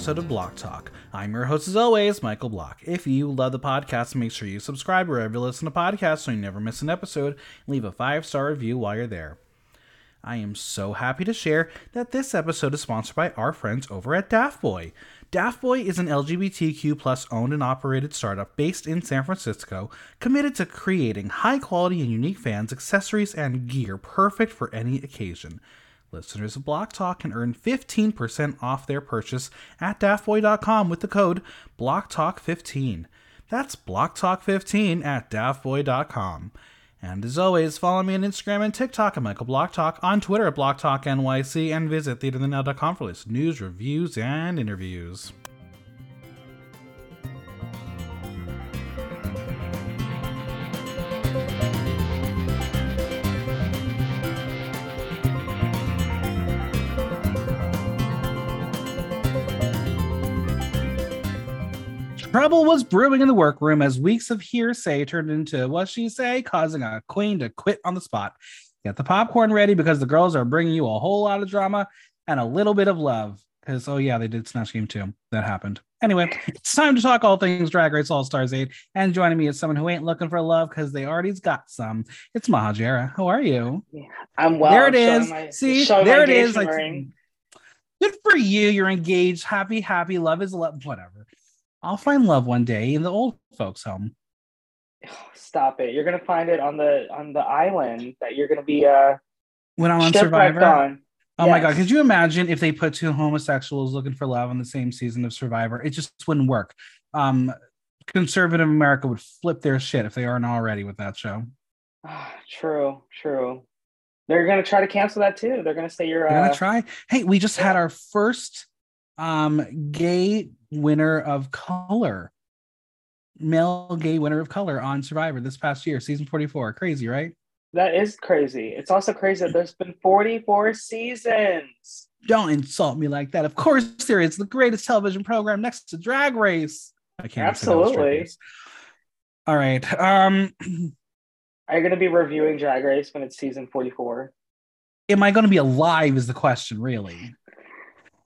episode of Block Talk. I'm your host, as always, Michael Block. If you love the podcast, make sure you subscribe wherever you listen to podcasts so you never miss an episode. Leave a five star review while you're there. I am so happy to share that this episode is sponsored by our friends over at Daft Boy. Daft Boy is an LGBTQ plus owned and operated startup based in San Francisco, committed to creating high quality and unique fans, accessories, and gear perfect for any occasion. Listeners of Block Talk can earn 15% off their purchase at daftboy.com with the code BlockTalk15. That's BlockTalk15 at daftboy.com. And as always, follow me on Instagram and TikTok at Michael Block Talk, on Twitter at Block Talk NYC, and visit theaterthenow.com for latest news, reviews, and interviews. Trouble was brewing in the workroom as weeks of hearsay turned into what she say, causing a queen to quit on the spot. Get the popcorn ready because the girls are bringing you a whole lot of drama and a little bit of love. Because oh yeah, they did Snatch Game too. That happened. Anyway, it's time to talk all things Drag Race All Stars 8. And joining me is someone who ain't looking for love because they already's got some. It's Maja Jera. How are you? I'm well. there it is. my- See, there it is. Like, good for you. You're engaged. Happy, happy. Love is love. Whatever. I'll find love one day in the old folks' home. Stop it! You're gonna find it on the on the island that you're gonna be uh When I'm on Survivor. on. Oh my god, could you imagine if they put two homosexuals looking for love on the same season of Survivor? It just wouldn't work. Um conservative America would flip their shit if they aren't already with that show. True, true. They're gonna try to cancel that too. They're gonna say you're They're uh, gonna try. Hey, we just had our first um gay winner of color. Male gay winner of color on Survivor this past year, season 44. Crazy, right? that is crazy. It's also crazy that there's been 44 seasons. Don't insult me like that. Of course there is the greatest television program next to Drag Race. I can't say that with a straight Absolutely. All right. Um Are you gonna be reviewing Drag Race when it's season 44? am I going to be alive? Is the question really?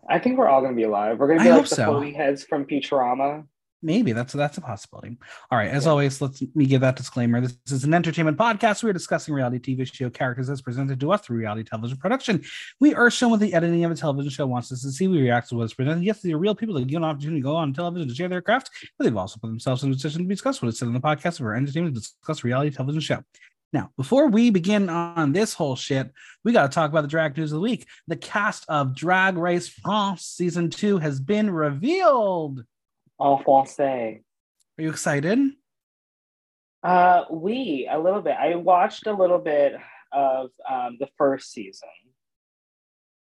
I think we're all gonna be alive. We're gonna be hope like the so. floating heads from Futurama. Maybe that's that's a possibility. All right. As Yeah. always, let's me give that disclaimer. This is an entertainment podcast. We're discussing reality TV show characters as presented to us through reality television production. We are shown what the editing of a television show wants us to see. We react to what is presented. Yes, they are real people that get an opportunity to go on television to share their craft, but they've also put themselves in a position to discuss what is said in the podcast of our entertainment to discuss reality television show. Now, before we begin on this whole shit, we got to talk about the drag news of the week. The cast of Drag Race France season two has been revealed. En français. Are you excited? Uh, we a little bit. I watched a little bit of um, the first season.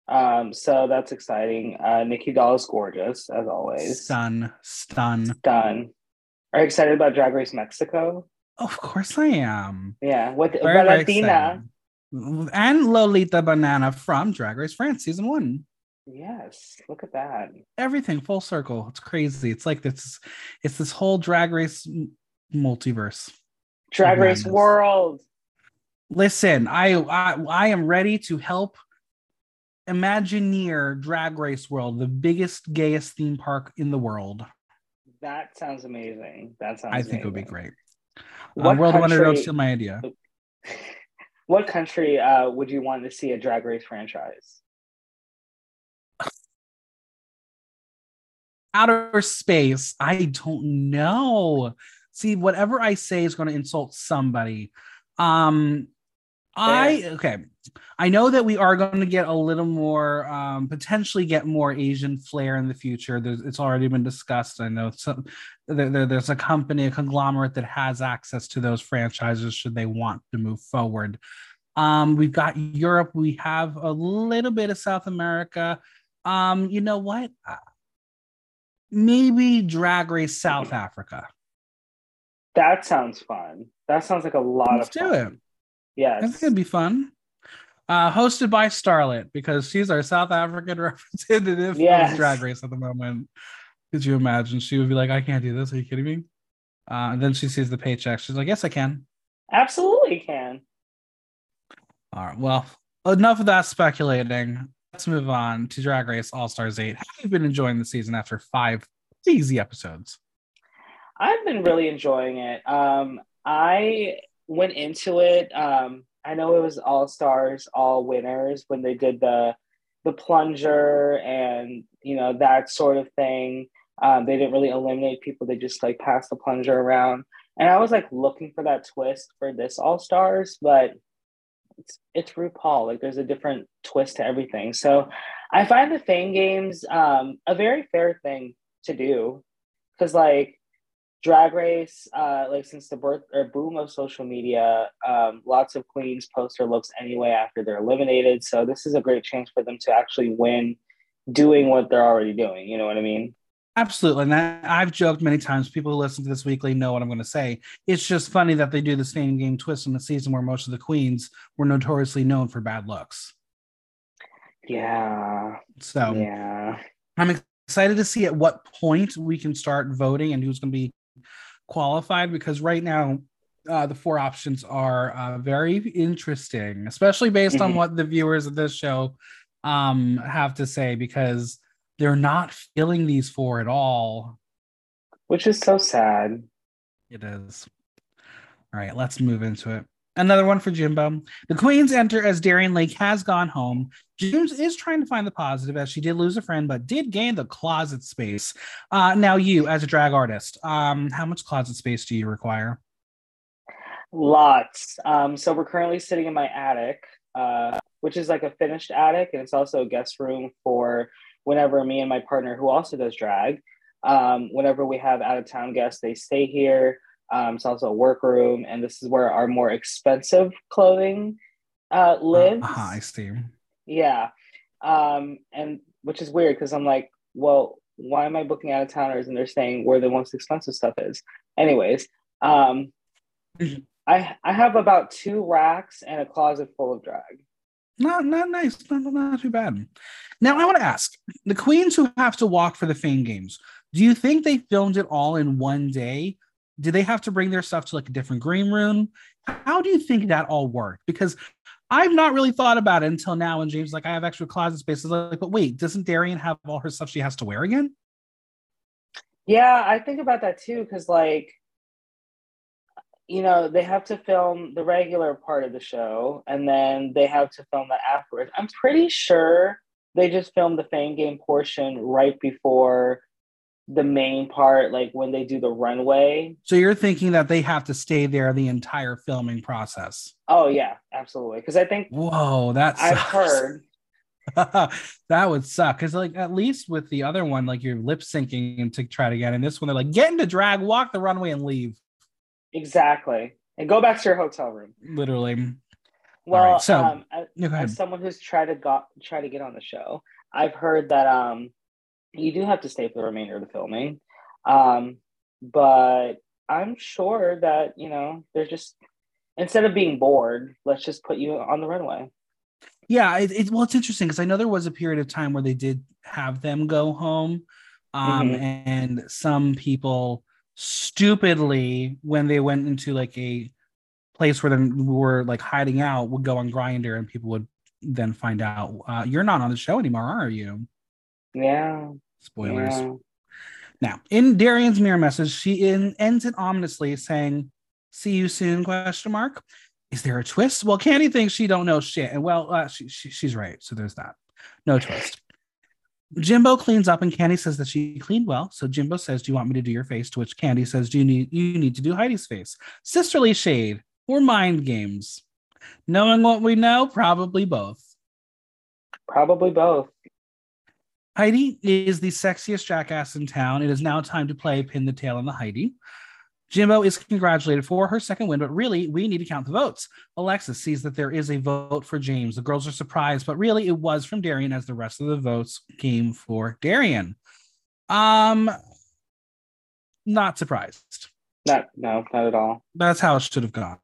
Um, so that's exciting. Uh, Nikki Doll is gorgeous as always. Stun, stun. Done. Are you excited about Drag Race Mexico? Of course I am. Yeah, with Very, Valentina. And Lolita Banana from Drag Race France season one. Yes, look at that. Everything full circle. It's crazy. It's like this. It's this whole Drag Race multiverse. Drag Race World. Listen, I, I I am ready to help Imagineer Drag Race World, the biggest, gayest theme park in the world. That sounds amazing. That sounds. I think it would be great. Uh, What World Wonder, country- steal my idea. What country uh, would you want to see a Drag Race franchise? outer space. I don't know. See whatever i say is going to insult somebody. Um i okay i know that we are going to get a little more um potentially get more asian flair in the future. There's, it's already been discussed. I know some there, there- there's a company a conglomerate that has access to those franchises should they want to move forward. Um we've got europe. We have a little bit of south america. Um you know what? Uh, maybe drag race south africa. That sounds fun. That sounds like a lot let's of do fun. it. Yes. that's gonna be fun uh hosted by starlet because she's our south african representative Yes. of drag race at the moment could you imagine she would be like i can't do this are you kidding me uh and then she sees the paycheck she's like yes i can Absolutely can. all right well enough of that speculating let's move on to Drag Race All Stars 8. How have you been enjoying the season after five easy episodes? I've been really enjoying it. Um, I went into it. Um, I know it was all stars, all winners when they did the the plunger and you know that sort of thing. Um, they didn't really eliminate people; they just like passed the plunger around. And I was like looking for that twist for this All Stars, but it's it's RuPaul. Like there's a different twist to everything. So I find the Fame Games um, a very fair thing to do because like drag race uh like since the birth or boom of social media um lots of queens post their looks anyway after they're eliminated so this is a great chance for them to actually win doing what they're already doing you know what i mean Absolutely. And I, have joked many times, people who listen to this weekly know what I'm going to say. It's just funny that they do the same game twist in the season where most of the queens were notoriously known for bad looks. Yeah. So, yeah. I'm excited to see at what point we can start voting and who's going to be qualified because right now, uh, the four options are uh, very interesting, especially based mm-hmm. on what the viewers of this show um, have to say because they're not filling these four at all. Which is so sad. It is. All right, let's move into it. Another one for Jimbo. The Queens enter as Darienne Lake has gone home. James is trying to find the positive as she did lose a friend, but did gain the closet space. Uh, now, you as a drag artist, um, how much closet space do you require? Lots. Um, so we're currently sitting in my attic, uh, which is like a finished attic, and it's also a guest room for whenever me and my partner, who also does drag, um, whenever we have out of town guests, they stay here. Um, it's also a workroom, and this is where our more expensive clothing uh, lives. Uh, I see. Yeah, um, and which is weird because I'm like, well, why am I booking out of towners and they're saying where the most expensive stuff is? Anyways, um, I I have about two racks and a closet full of drag. Not not nice, not, not too bad. Now I want to ask the queens who have to walk for the Fame Games. Do you think they filmed it all in one day? Did they have to bring their stuff to like a different green room? How do you think that all worked? Because I've not really thought about it until now. And James like, I have extra closet spaces. Like, but wait, doesn't Darienne have all her stuff she has to wear again? Yeah, I think about that too. Cause like you know, they have to film the regular part of the show and then they have to film that afterwards. I'm pretty sure they just filmed the fan game portion right before the main part, like when they do the runway. So you're thinking that they have to stay there the entire filming process? Oh yeah, absolutely. Because I think whoa, that's I've heard that would suck. Because like at least with the other one, like you're lip syncing to try to get in this one, they're like get into drag, walk the runway, and leave. Exactly. And go back to your hotel room. Literally. Well, right, so um, as, someone who's tried to got try to get on the show, I've heard that um you do have to stay for the remainder of the filming. Um, but I'm sure that, you know, they're just instead of being bored, let's just put you on the runway. Yeah, it, it well, it's interesting because I know there was a period of time where they did have them go home, um, mm-hmm. and some people stupidly when they went into like a place where they were like hiding out would go on Grindr and people would then find out uh, you're not on the show anymore are you yeah spoilers yeah. now in Darienne's mirror message she in, ends it ominously saying see you soon question mark is there a twist well Candy thinks she don't know shit and well uh, she, she, she's right so there's that no twist Jimbo cleans up and Candy says that she cleaned well. So Jimbo says, Do you want me to do your face? To which Candy says, Do you need you need to do Heidi's face? Sisterly shade or mind games? Knowing what we know, probably both. Probably both. Heidi is the sexiest jackass in town. It is now time to play Pin the Tail on the Heidi. Jimbo is congratulated for her second win, but really, we need to count the votes. Alexis sees that there is a vote for James. The girls are surprised, but really, it was from Darienne as the rest of the votes came for Darienne. Um, not surprised. Not, no, not at all. That's how it should have gone.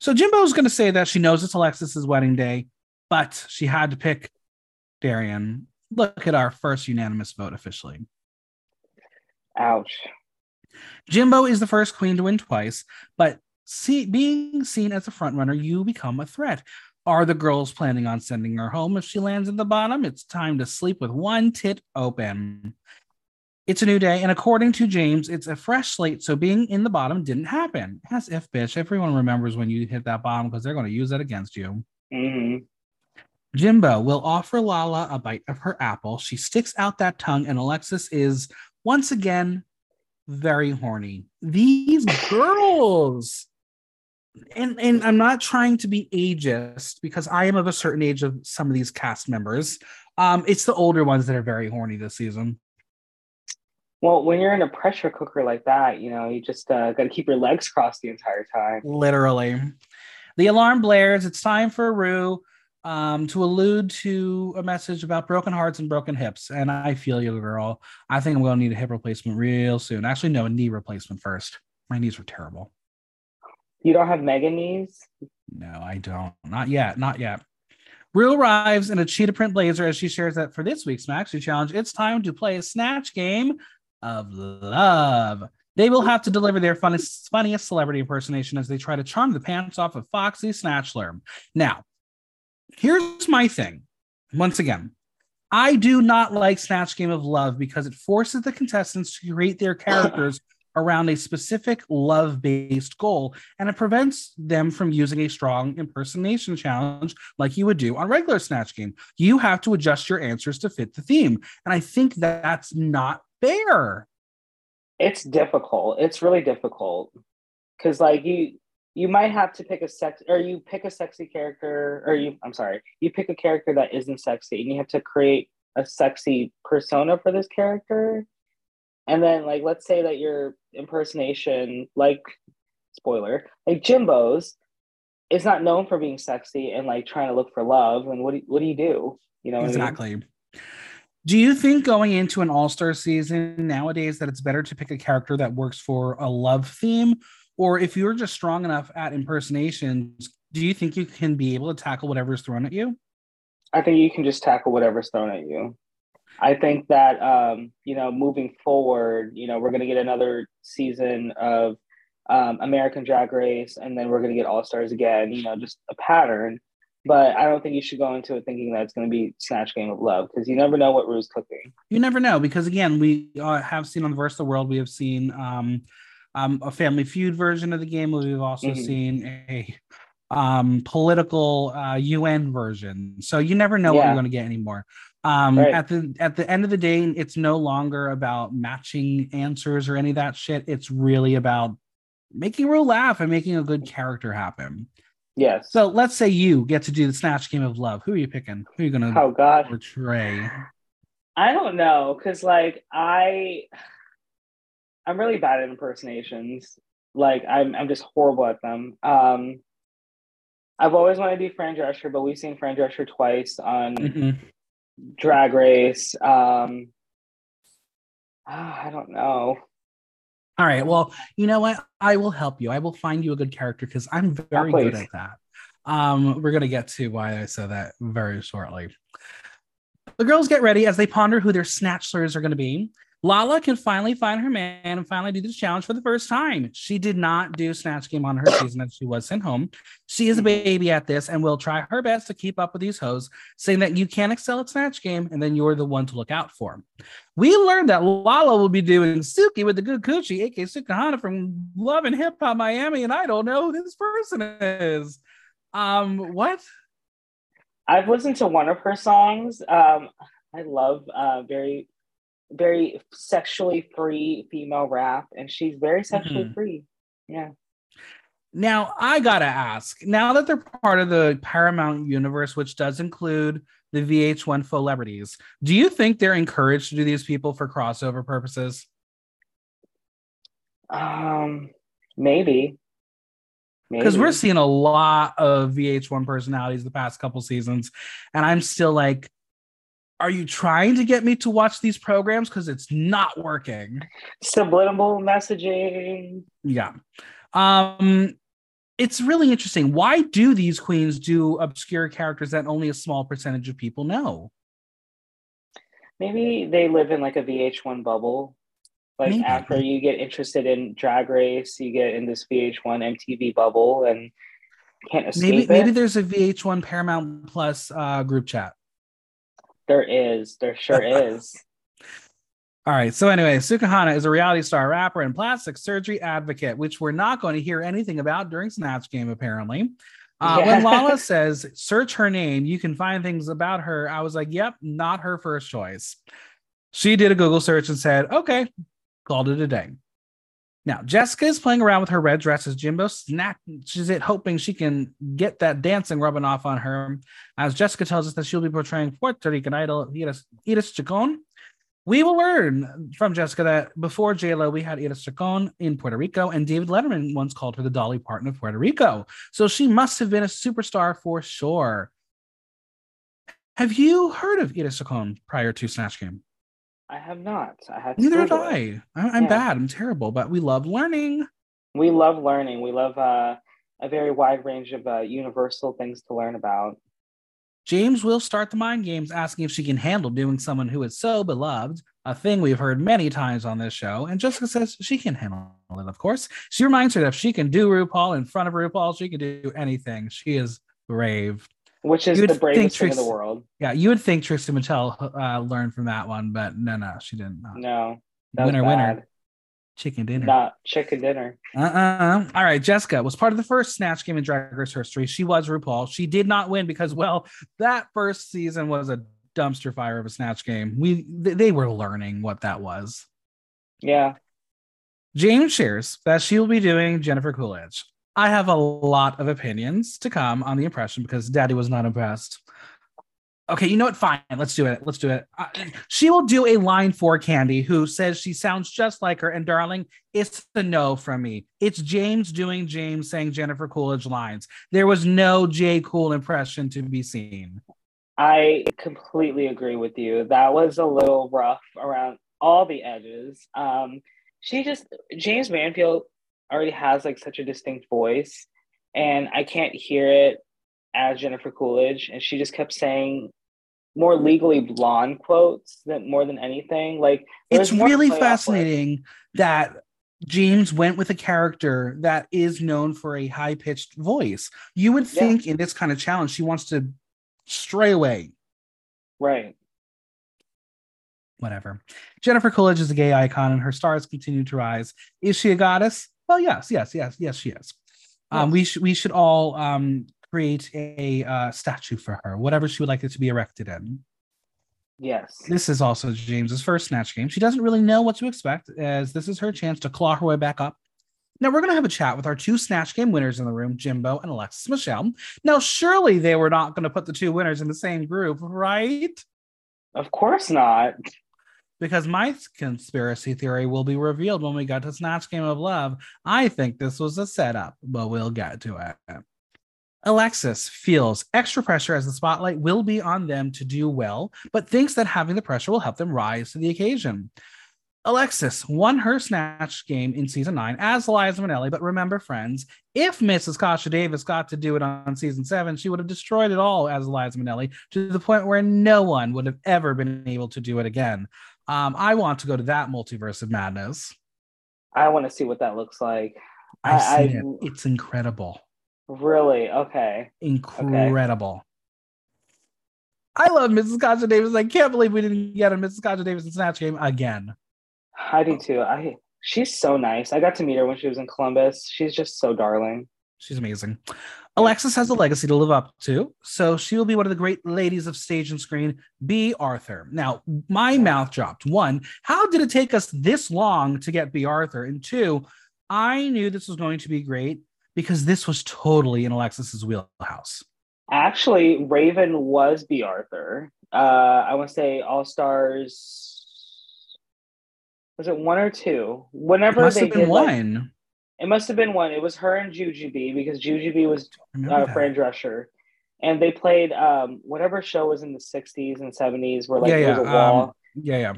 So Jimbo's going to say that she knows it's Alexis's wedding day, but she had to pick Darienne. Look at our first unanimous vote officially. Ouch. Jimbo is the first queen to win twice, but see, being seen as a frontrunner, you become a threat. Are the girls planning on sending her home if she lands at the bottom? It's time to sleep with one tit open. It's a new day, and according to James, it's a fresh slate. So being in the bottom didn't happen. As if, bitch, everyone remembers when you hit that bottom because they're going to use that against you. Mm-hmm. Jimbo will offer Lala a bite of her apple. She sticks out that tongue, and Alexis is once again very horny. These girls. And and I'm not trying to be ageist because I am of a certain age of some of these cast members. Um, it's the older ones that are very horny this season. Well, when you're in a pressure cooker like that, you know, you just uh, got to keep your legs crossed the entire time. Literally. The alarm blares. It's time for Rue um, to allude to a message about broken hearts and broken hips. And I feel you, girl. I think I'm going to need a hip replacement real soon. Actually, no, a knee replacement first. My knees were terrible. You don't have mega knees? No, I don't. Not yet. Not yet. Rue arrives in a cheetah print blazer as she shares that for this week's Maxi Challenge, it's time to play a snatch game of love. They will have to deliver their funniest, funniest celebrity impersonation as they try to charm the pants off of Foxy Snatchler. Now, here's my thing. Once again, I do not like Snatch Game of Love because it forces the contestants to create their characters around a specific love based goal and it prevents them from using a strong impersonation challenge like you would do on regular Snatch Game. You have to adjust your answers to fit the theme. And I think that that's not fair. It's difficult. It's really difficult because, like, you you might have to pick a sex or you pick a sexy character or you i'm sorry you pick a character that isn't sexy and you have to create a sexy persona for this character. And then like let's say that your impersonation like spoiler like jimbo's is not known for being sexy and like trying to look for love and what do, what do you do? You know exactly I mean? do you think going into an all-star season nowadays that it's better to pick a character that works for a love theme or if you're just strong enough at impersonations do you think you can be able to tackle whatever's thrown at you? I think you can just tackle whatever's thrown at you. I think that um, you know moving forward you know we're going to get another season of um, american drag race and then we're going to get all stars again you know just a pattern. But I don't think you should go into it thinking that it's going to be Snatch Game of Love because you never know what Rue's cooking. You never know because again, we uh, have seen on the Verse of the World, we have seen um, um, a Family Feud version of the game. We've also mm-hmm. seen a um, political uh, UN version. So you never know yeah. what you're going to get anymore. Um, right. At the at the end of the day, it's no longer about matching answers or any of that shit. It's really about making real laugh and making a good character happen. Yes. So let's say you get to do the snatch game of love. Who are you picking? Who are you gonna oh god portray? I don't know, cause like I I'm really bad at impersonations. Like I'm I'm just horrible at them. Um I've always wanted to do Fran Drescher, but we've seen Fran Drescher twice on mm-hmm. Drag Race. Um I don't know. All right. Well, you know what? I will help you. I will find you a good character because I'm very oh, good at that. Um, we're gonna get to why I said that very shortly. The girls get ready as they ponder who their snatchlers are going to be. Lala can finally find her man and finally do this challenge for the first time. She did not do Snatch Game on her season as she was sent home. She is a baby at this and will try her best to keep up with these hoes, saying that you can't excel at Snatch Game and then you're the one to look out for. We learned that Lala will be doing Suki with the good coochie, aka Sukihana from Love and Hip Hop Miami, and I don't know who this person is. Um, what? I've listened to one of her songs. Um, I love uh, very very sexually free female rap, and she's very sexually mm-hmm. free. Yeah. Now I gotta ask. Now that they're part of the Paramount universe, which does include the VH1 celebrities, do you think they're encouraged to do these people for crossover purposes? Um, maybe. Because we're seeing a lot of VH1 personalities the past couple seasons, and I'm still like, are you trying to get me to watch these programs? Because it's not working. Subliminal messaging. Yeah. Um it's really interesting. Why do these queens do obscure characters that only a small percentage of people know? Maybe they live in like a vh1 bubble. Like maybe. after you get interested in drag race you get in this vh1 mtv bubble and can't escape maybe it. maybe there's a VH1 Paramount Plus uh, group chat. There is. There sure is. All right. So anyway, Sukihana is a reality star rapper and plastic surgery advocate, which we're not going to hear anything about during Snatch Game, apparently. Uh, Yeah. When Lala says search her name, you can find things about her. I was like, yep, not her first choice. She did a Google search and said, okay, called it a day. Now, Jessica is playing around with her red dress as Jimbo snatches it, hoping she can get that dancing rubbing off on her. As Jessica tells us that she'll be portraying Puerto Rican idol Iris, Iris Chacon. We will learn from Jessica that before JLo, we had Iris Chacon in Puerto Rico, and David Letterman once called her the Dolly Parton of Puerto Rico. So she must have been a superstar for sure. Have you heard of Iris Chacon prior to Snatch Game? I have not. I to Neither did I. I- I'm Yeah. bad. I'm terrible, but we love learning. We love learning. We love uh, a very wide range of uh, universal things to learn about. James will start the mind games, asking if she can handle doing someone who is so beloved, a thing we've heard many times on this show. And Jessica says she can handle it, of course. She reminds her that if she can do RuPaul in front of RuPaul, she can do anything. She is brave. Which is the bravest think thing in the world. Yeah, you would think Tristan Mattel uh, learned from that one, but no, no, she didn't. No. Winner, winner, chicken dinner. Not chicken dinner. Uh-uh. All right, Jessica was part of the first Snatch Game in Drag Race history. She was RuPaul. She did not win because, well, that first season was a dumpster fire of a Snatch Game. We th- they were learning what that was. Yeah. James shares that she will be doing Jennifer Coolidge. I have a lot of opinions to come on the impression because Daddy was not impressed. Okay, you know what? Fine, let's do it. Let's do it. Uh, she will do a line for Candy, who says she sounds just like her. And darling, it's a no from me. It's James doing James saying Jennifer Coolidge lines. There was no J. Cool impression to be seen. I completely agree with you. That was a little rough around all the edges. Um, she just James Mansfield already has like such a distinct voice, and I can't hear it as Jennifer Coolidge. And she just kept saying more legally blonde quotes than more than anything. Like It's really play fascinating that James went with a character that is known for a high pitched voice. You would Yeah. think in this kind of challenge, she wants to stray away. Right. Whatever. Jennifer Coolidge is a gay icon and her stars continue to rise. Is she a goddess? Well, yes, yes, yes, yes, she is. Um, we should we should all um, create a uh, statue for her, whatever she would like it to be erected in. Yes. This is also James's first snatch game. She doesn't really know what to expect, as this is her chance to claw her way back up. Now we're gonna have a chat with our two snatch game winners in the room, Jimbo and Alexis Michelle. Now, surely they were not gonna put the two winners in the same group, right? Of course not. Because my conspiracy theory will be revealed when we get to Snatch Game of Love. I think this was a setup, but we'll get to it. Alexis feels extra pressure as the spotlight will be on them to do well, but thinks that having the pressure will help them rise to the occasion. Alexis won her snatch game in season nine as Liza Minnelli, but remember, friends, if Mrs. Kasha Davis got to do it on season seven, she would have destroyed it all as Liza Minnelli to the point where no one would have ever been able to do it again. Um, I want to go to that multiverse of madness. I want to see what that looks like. I've I- seen I- it. It's incredible. Really? Okay. Incredible. I love Mrs. Kasha Davis. I can't believe we didn't get a Mrs. Kasha Davis in Snatch Game again. I do too. I she's so nice. I got to meet her when she was in Columbus. She's just so darling. She's amazing. Alexis has a legacy to live up to, so she will be one of the great ladies of stage and screen. Bea Arthur. Now, my mouth dropped. One, how did it take us this long to get Bea Arthur? And two, I knew this was going to be great because this was totally in Alexis's wheelhouse. Actually, Raven was Bea Arthur. Uh, I want to say All Stars. Was it one or two? It Whenever must they have been did, like- one. It must have been one. It was her and Jujubee because Jujubee was uh, that. Fran Drescher, and they played um whatever show was in the '60s and '70s where like yeah, there yeah, was a wall. um, yeah, yeah.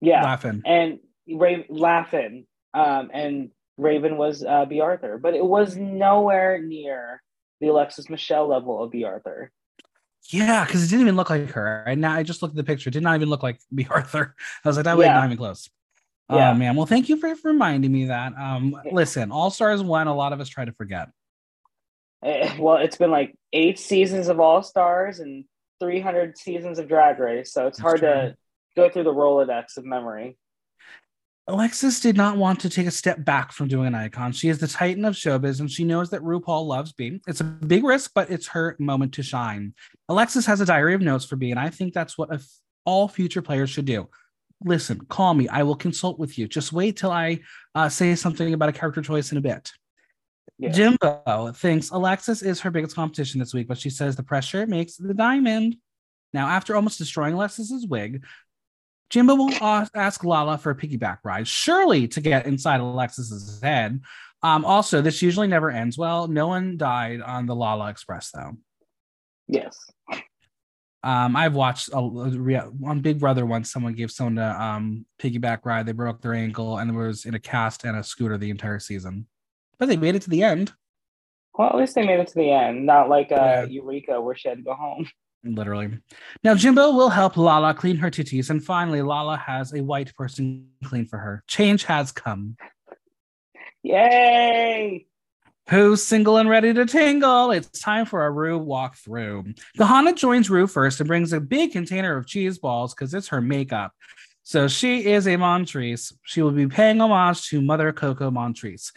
yeah, Laughing. and Raven laughing. Um, and Raven was uh, Bea Arthur, but it was nowhere near the Alexis Michelle level of Bea Arthur. Yeah, because it didn't even look like her. And now I just looked at the picture. It did not even look like Bea Arthur. I was like, that way Yeah. not even close. Yeah. Oh man. Well, thank you for, reminding me that. Um, listen, All Stars one, a lot of us try to forget. Eh, well, it's been like eight seasons of All Stars and 300 seasons of Drag Race, so it's That's hard true. to go through the Rolodex of memory. Alexis did not want to take a step back from doing an icon. She is the titan of showbiz and she knows that RuPaul loves Bea. It's a big risk, but it's her moment to shine. Alexis has a diary of notes for Bea, and I think that's what f- all future players should do. Listen, call me. I will consult with you. Just wait till I uh, say something about a character choice in a bit. Yeah. Jimbo thinks Alexis is her biggest competition this week, but she says the pressure makes the diamond. Now, after almost destroying Alexis's wig, Jimbo will ask Lala for a piggyback ride, surely to get inside Alexis's head. Um, also, this usually never ends well. No one died on the Lala Express, though. Yes. Um, I've watched a, a on Big Brother once. Someone gave someone a um, piggyback ride. They broke their ankle and was in a cast and a scooter the entire season, but they made it to the end. Well, at least they made it to the end, not like uh, Yeah. Eureka where she had to go home. Literally. Now, Jimbo will help Lala clean her titties, and finally, Lala has a white person clean for her. Change has come. Yay! Who's single and ready to tingle? It's time for a Rue walkthrough. Kahanna joins Rue first and brings a big container of cheese balls because it's her makeup. So she is a Montrese. She will be paying homage to Mother Coco Montrese.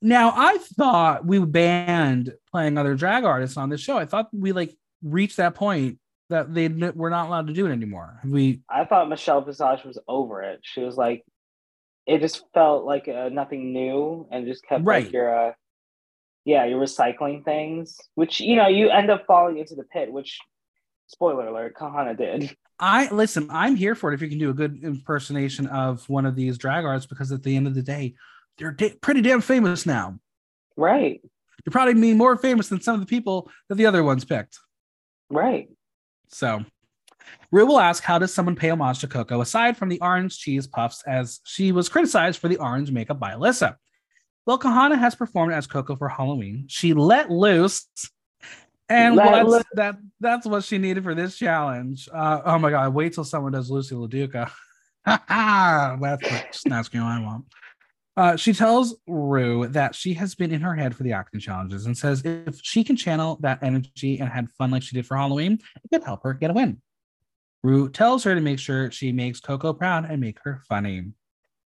Now, I thought we banned playing other drag artists on this show. I thought we like reached that point that they were not allowed to do it anymore. We I thought Michelle Visage was over it. She was like, it just felt like uh, nothing new and just kept Right. like your, uh, yeah, you're recycling things, which, you know, you end up falling into the pit, which, spoiler alert, Kahanna did. I listen, I'm here for it if you can do a good impersonation of one of these drag artists because at the end of the day, they're da- pretty damn famous now. Right, You're probably be more famous than some of the people that the other ones picked. right. So, Rue will ask, How does someone pay homage to Coco aside from the orange cheese puffs, as she was criticized for the orange makeup by Alyssa? Well, Kahanna has performed as Coco for Halloween. She let loose. And Let loose. that? That's what she needed for this challenge. Uh, oh my god! Wait till someone does Lucy LaDuca. that's what Snatch Game I want. Uh, she tells Rue that she has been in her head for the acting challenges and says if she can channel that energy and had fun like she did for Halloween, it could help her get a win. Rue tells her to make sure she makes Coco proud and make her funny.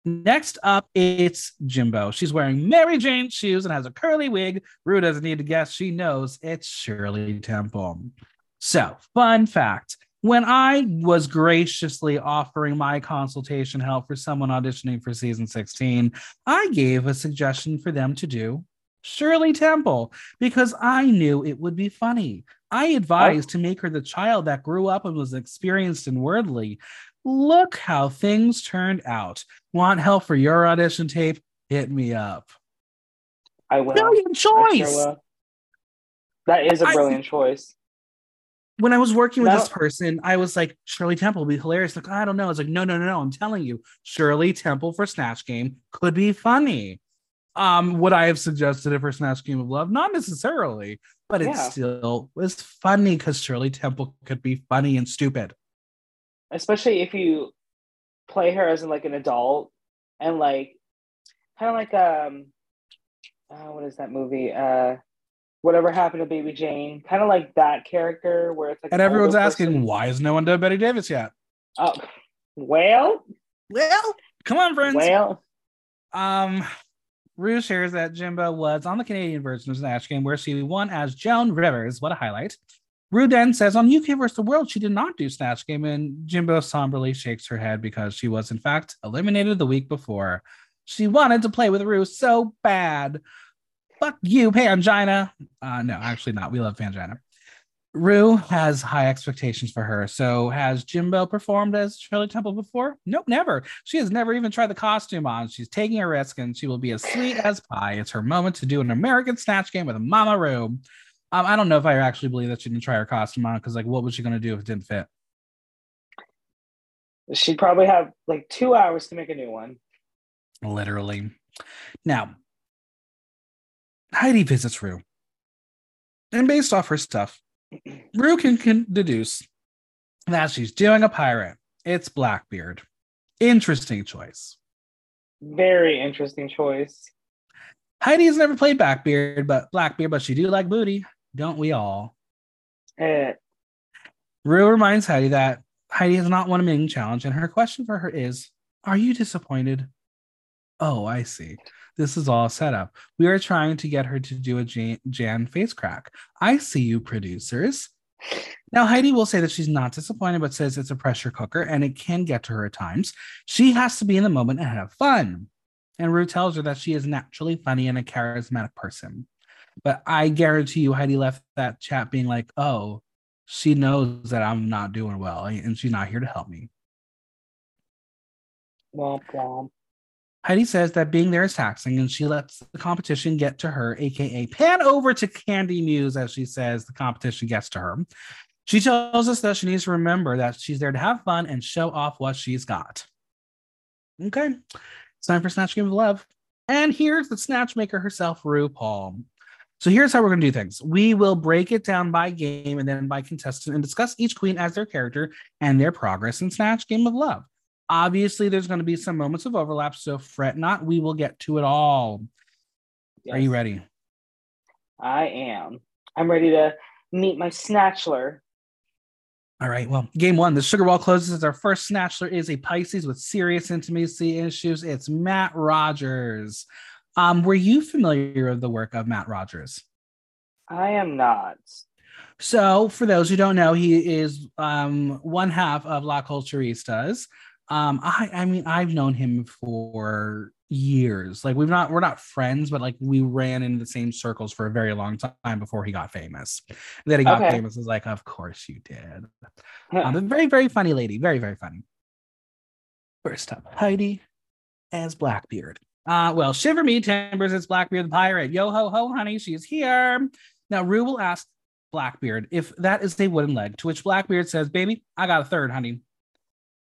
Next up, it's Jimbo. She's wearing Mary Jane shoes and has a curly wig. Rue doesn't need to guess. She knows it's Shirley Temple. So, fun fact when I was graciously offering my consultation help for someone auditioning for season 16, I gave a suggestion for them to do Shirley Temple because I knew it would be funny. I oh. advised to make her the child that grew up and was experienced and worldly. Look how things turned out. Want help for your audition tape? Hit me up. I will. Brilliant I sure choice. that is a brilliant choice. when I was working with No. this person, I was like, Shirley Temple would be hilarious. Like, I don't know. I was like, no, no, no, no. I'm telling you, Shirley Temple for Snatch Game could be funny. Um, would I have suggested it for Snatch Game of Love? Not necessarily, but it Yeah. still was funny because Shirley Temple could be funny and stupid. Especially if you play her as like an adult and like kind of like um uh, what is that movie uh whatever happened to baby jane kind of like that character where it's like And an everyone's older asking, person. why has no one done Bette Davis yet? oh well Well, come on, friends. well Um, Rue shares that Jimbo was on the Canadian version of Snatch Game where she won as Joan Rivers. What a highlight. Rue then says on UK vs. the World, she did not do Snatch Game, and Jimbo somberly shakes her head because she was, in fact, eliminated the week before. She wanted to play with Rue so bad. Fuck you, Pangina. Uh, no, actually not. We love Pangina. Rue has high expectations for her. So has Jimbo performed as Shirley Temple before? Nope, never. She has never even tried the costume on. She's taking a risk and she will be as sweet as pie. It's her moment to do an American snatch game with Mama Rue. Um, I don't know if I actually believe that she didn't try her costume on because, like, what was she going to do if it didn't fit? she'd probably have like two hours to make a new one Literally. Now, Heidi visits Rue. And based off her stuff, Rue can, can deduce that she's doing a pirate. It's Blackbeard. Interesting choice. very interesting choice Heidi has never played Blackbeard, but Blackbeard, but she do like booty, don't we all? Eh, Rue reminds Heidi that Heidi has not won a mating challenge, and her question for her is, "Are you disappointed?" Oh, I see. This is all set up. We are trying to get her to do a Jan, Jan face crack. I see you, producers. Now, Heidi will say that she's not disappointed, but says it's a pressure cooker and it can get to her at times. She has to be in the moment and have fun. And Rue tells her that she is naturally funny and a charismatic person. But I guarantee you, Heidi left that chat being like, oh, she knows that I'm not doing well and she's not here to help me. womp womp. Heidi says that being there is taxing and she lets the competition get to her, aka pan over to Candy Muse, as she says the competition gets to her. She tells us that she needs to remember that she's there to have fun and show off what she's got. Okay, it's time for Snatch Game of Love. And here's the Snatch Maker herself, RuPaul. So here's how we're going to do things. We will break it down by game and then by contestant and discuss each queen as their character and their progress in Snatch Game of Love. Obviously, there's going to be some moments of overlap, so fret not. We will get to it all. Are you ready? I am. I'm ready to meet my snatchler. All right. Well, game one, the sugar wall closes. Our first snatchler is a Pisces with serious intimacy issues. It's Matt Rogers. Um, were you familiar with the work of Matt Rogers? I am not. So, for those who don't know, he is um, one half of Las Culturistas. Um, I, I mean, I've known him for years. Like, we've not, we're not friends, but like we ran in the same circles for a very long time before he got famous. And then he got Okay. famous. Is like, of course you did. Um, a very, very funny lady. Very, very funny. First up, Heidi as Blackbeard. Uh, well, shiver me timbers, it's Blackbeard the pirate. Yo ho ho, honey, she's here. Now, Rue will ask Blackbeard if that is a wooden leg, to which Blackbeard says, Baby, I got a third, honey.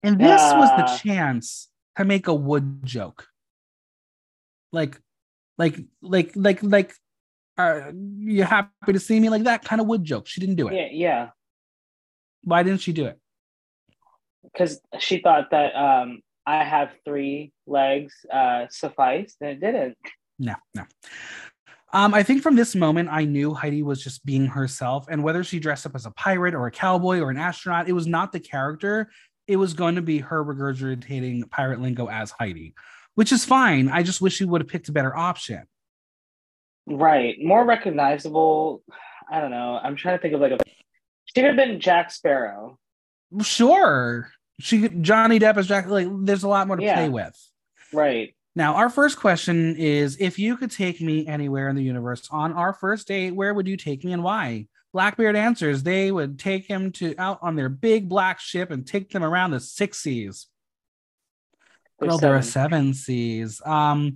And this was Ah. the chance to make a wood joke. Like, like, like, like, like, are you happy to see me? Like that kind of wood joke. She didn't do it. Yeah, yeah. Why didn't she do it? Because she thought that um, I have three legs uh, sufficed, and it didn't. No, no. Um, I think from this moment, I knew Heidi was just being herself. And whether she dressed up as a pirate or a cowboy or an astronaut, it was not the character. It was going to be her regurgitating pirate lingo as Heidi, which is fine. I just wish she would have picked a better option. Right. More recognizable. I don't know. I'm trying to think of like a. She could have been Jack Sparrow. Sure. She Johnny Depp is Jack, like there's a lot more to Yeah. play with. Right. Now, our first question is if you could take me anywhere in the universe on our first date, where would you take me and why? Blackbeard answers they would take him to out on their big black ship and take them around the six seas. Well, there are seven. seven seas. Um,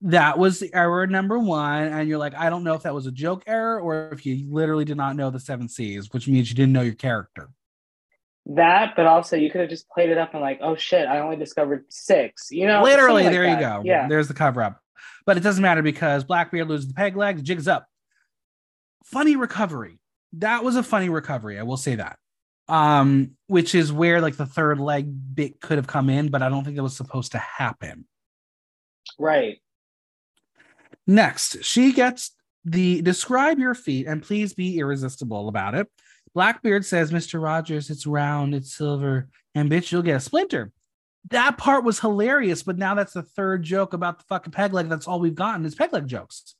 that was the error number one. And you're like, I don't know if that was a joke error or if you literally did not know the seven seas, which means you didn't know your character. That, but also you could have just played it up and like, oh shit, I only discovered six. You know, Literally, like there you go. Yeah. There's the cover up. But it doesn't matter because Blackbeard loses the peg leg, the jig's up. Funny recovery. That was a funny recovery. I will say that. Um, which is where like the third leg bit could have come in, but I don't think it was supposed to happen. Right. Next, she gets the describe your feet and please be irresistible about it. Blackbeard says, Mr. Rogers, it's round, it's silver, and bitch, you'll get a splinter. That part was hilarious, but now that's the third joke about the fucking peg leg. That's all we've gotten is peg leg jokes.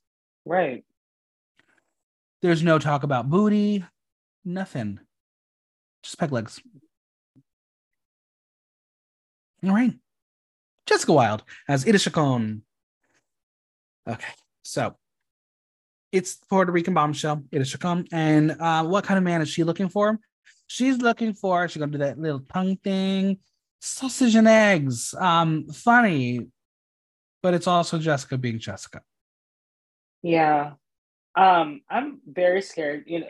Right. There's no talk about booty, nothing. Just peg legs. All right. Jessica Wilde as Ida Chacon. Okay, so it's Puerto Rican bombshell, Ida Chacon. And uh, what kind of man is she looking for? She's looking for, she's gonna do that little tongue thing, sausage and eggs. Um, funny, but it's also Jessica being Jessica. Yeah. Um, I'm very scared. You know,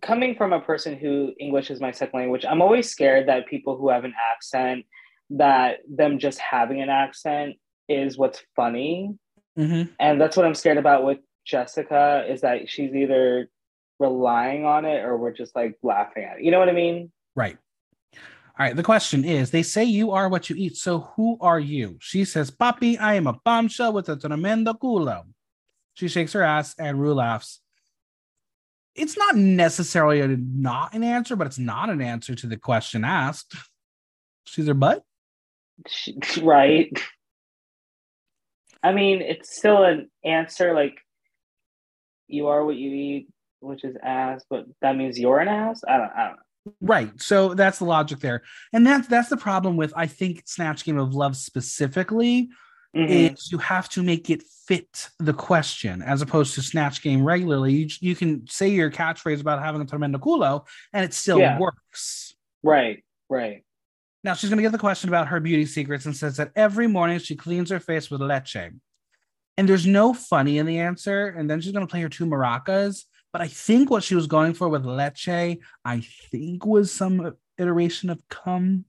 coming from a person who English is my second language, I'm always scared that people who have an accent, that them just having an accent is what's funny. Mm-hmm. And that's what I'm scared about with Jessica is that she's either relying on it or we're just like laughing at it. You know what I mean? Right. All right, the question is they say you are what you eat. So who are you? She says, Papi, I am a bombshell with a tremendo culo. She shakes her ass and Rue laughs. It's not necessarily a, not an answer, but it's not an answer to the question asked. She's her butt? She, right. I mean, it's still an answer like you are what you eat, which is ass, but that means you're an ass? I don't I don't know. Right. So that's the logic there. And that's that's the problem with I think Snatch Game of Love specifically Mhm. is you have to make it fit the question as opposed to Snatch Game regularly. You, you can say your catchphrase about having a tremendo culo and it still Yeah. works. Right, right. Now she's going to get the question about her beauty secrets and says that every morning she cleans her face with leche. And there's no funny in the answer. And then she's going to play her two maracas. But I think what she was going for with leche, I think was some iteration of cum,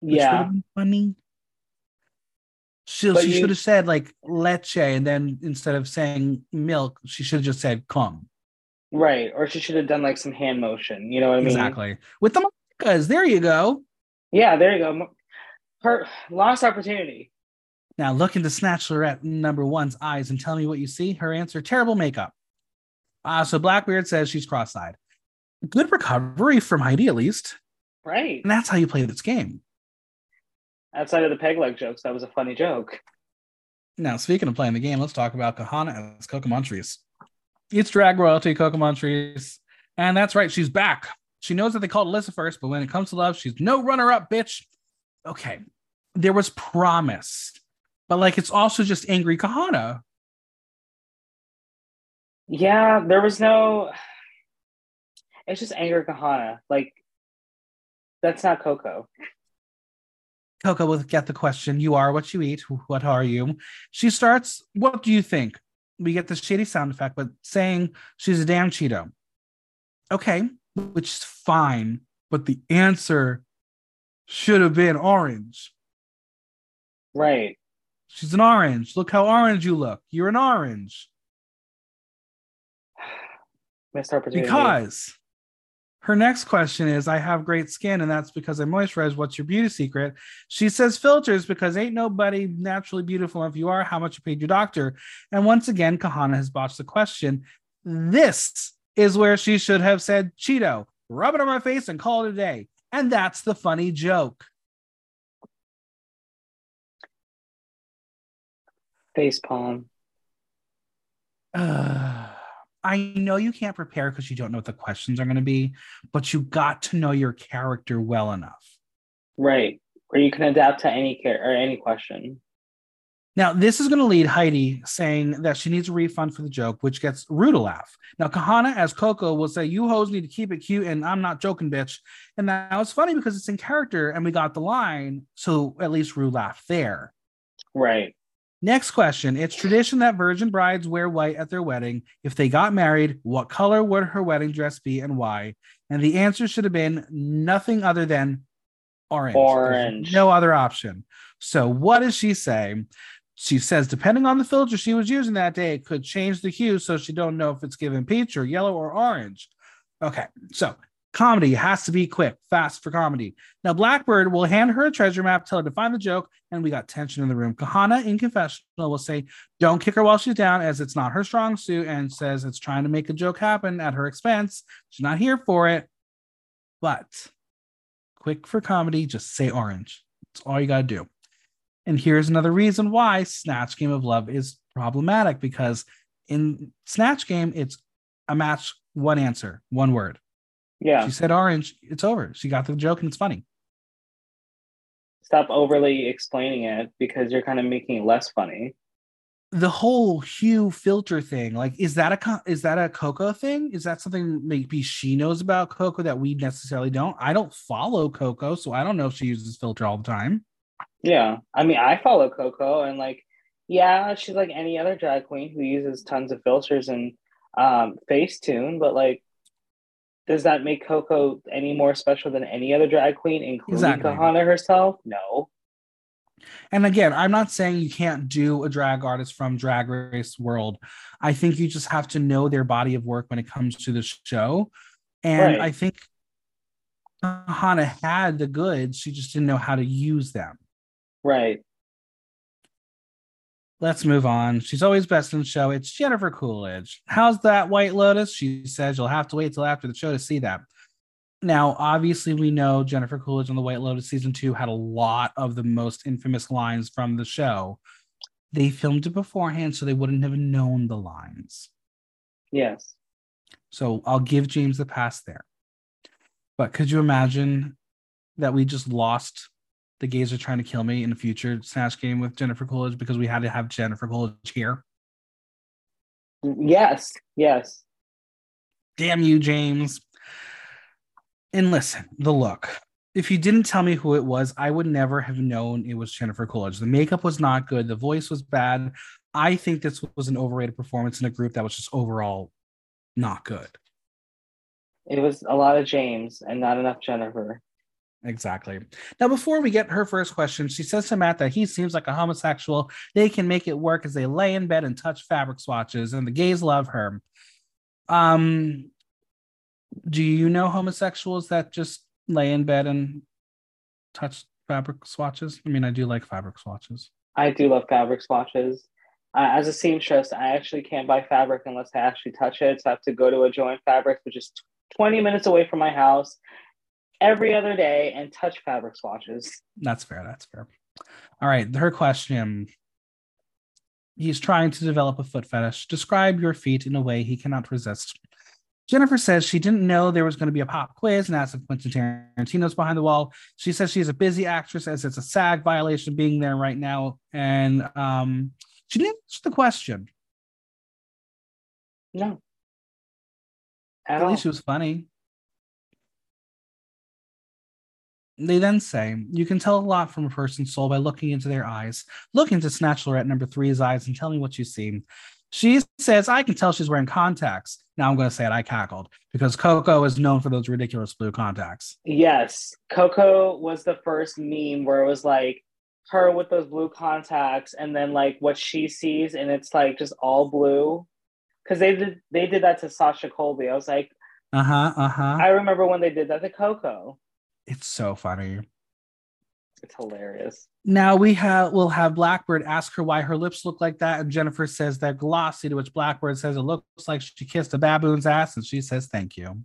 which would Yeah. have been funny. She, But she you- should have said like leche, and then instead of saying milk, she should have just said cum. Right. Or she should have done like some hand motion. You know what I mean? Exactly. With the maracas, there you go. Yeah, there you go. Her lost opportunity. Now look into Snatch Lorette number one's eyes and tell me what you see. Her answer: terrible makeup. Uh, so Blackbeard says she's cross-eyed. Good recovery from Heidi, at least, Right. and that's how you play this game. Outside of the peg leg jokes, that was a funny joke. Now, speaking of playing the game, let's talk about Kahanna as Coco Montrese. It's drag royalty, Coco Montrese, and that's right, she's back. She knows that they called Alyssa first, but when it comes to love, she's no runner-up, bitch. Okay, there was promise, but like it's also just angry Kahanna. Yeah, there was no. It's just anger Kahanna. Like, that's not Coco. Coco will get the question, You are what you eat. What are you? She starts, What do you think? We get the shitty sound effect, but saying she's a damn Cheeto. Okay, which is fine, but the answer should have been orange. Right. She's an orange. Look how orange you look. You're an orange. Missed opportunity. Because her next question is I have great skin, and that's because I moisturize. What's your beauty secret? She says filters because ain't nobody naturally beautiful. If you are, how much you paid your doctor? And once again, Kahanna has botched the question. This is where she should have said Cheeto, rub it on my face and call it a day. And that's the funny joke. Face palm. Uh, I know you can't prepare because you don't know what the questions are going to be, but you got to know your character well enough. Right. Or you can adapt to any care or any question. Now, this is going to lead Heidi saying that she needs a refund for the joke, which gets Ru to laugh. Now, Kahanna, as Coco, will say, You hoes need to keep it cute, and I'm not joking, bitch. And that was funny because it's in character and we got the line. So at least Ru laughed there. Right. Next question. It's tradition that virgin brides wear white at their wedding. If they got married, what color would her wedding dress be and why? And the answer should have been nothing other than orange. There's Orange. no other option. So what does she say? She says, depending on the filter she was using that day, it could change the hue so she don't know if it's given peach or yellow or orange. Okay, so comedy has to be quick, fast for comedy. Now, Blackbeard will hand her a treasure map, tell her to find the joke, and we got tension in the room. Kahanna in confessional will say, Don't kick her while she's down, as it's not her strong suit, and says it's trying to make a joke happen at her expense. She's not here for it. But quick for comedy, just say orange. That's all you got to do. And here's another reason why Snatch Game of Love is problematic because in Snatch Game, it's a match, one answer, one word. Yeah. She said orange, it's over. She got the joke and it's funny. Stop overly explaining it because you're kind of making it less funny. The whole hue filter thing, like, is that a is that a Coco thing? Is that something maybe she knows about Coco that we necessarily don't? I don't follow Coco, so I don't know if she uses filter all the time. Yeah. I mean, I follow Coco and like, yeah, she's like any other drag queen who uses tons of filters and um, Facetune, but like, does that make Coco any more special than any other drag queen, including Exactly. Kahanna herself? No. And again, I'm not saying you can't do a drag artist from Drag Race World. I think you just have to know their body of work when it comes to the show. And Right. I think Hannah had the goods, she just didn't know how to use them. Right. Let's move on. She's always best in the show. It's Jennifer Coolidge. How's that White Lotus? She says you'll have to wait till after the show to see that. Now, obviously, we know Jennifer Coolidge on the White Lotus season two had a lot of the most infamous lines from the show. They filmed it beforehand, so they wouldn't have known the lines. Yes. So I'll give James the pass there. But could you imagine that we just lost the gays are trying to kill me in a future Snatch game with Jennifer Coolidge because we had to have Jennifer Coolidge here? Yes. Yes. Damn you, James. And listen, the look. If you didn't tell me who it was, I would never have known it was Jennifer Coolidge. The makeup was not good. The voice was bad. I think this was an overrated performance in a group that was just overall not good. It was a lot of James and not enough Jennifer. Exactly. Now, before we get her first question, she says to Matt that he seems like a homosexual. They can make it work as they lay in bed and touch fabric swatches, and the gays love her. Um, do you know homosexuals that just lay in bed and touch fabric swatches? I mean, I do like fabric swatches. I do love fabric swatches. Uh, as a seamstress, I actually can't buy fabric unless I actually touch it. So I have to go to a joint fabric, which is 20 minutes away from my house every other day and touch fabric swatches. That's fair. That's fair. All right. Her question He's trying to develop a foot fetish. Describe your feet in a way he cannot resist. Jennifer says she didn't know there was going to be a pop quiz and asked if Quentin Tarantino's behind the wall. She says she's a busy actress as it's a SAG violation being there right now. And um, she didn't answer the question. No. At, At least she was funny. They then say, You can tell a lot from a person's soul by looking into their eyes. Look into Snatch Lorette number three's eyes and tell me what you see. She says, I can tell she's wearing contacts. Now I'm going to say it. I cackled because Coco is known for those ridiculous blue contacts. Yes. Coco was the first meme where it was like her with those blue contacts and then like what she sees and it's like just all blue. Cause they did they did that to Sasha Colby. I was like, uh-huh, uh-huh. I remember when they did that to Coco. It's so funny. It's hilarious. Now we have we'll have Blackbeard ask her why her lips look like that, and Jennifer says they're glossy, to which Blackbeard says it looks like she kissed a baboon's ass, and she says thank you.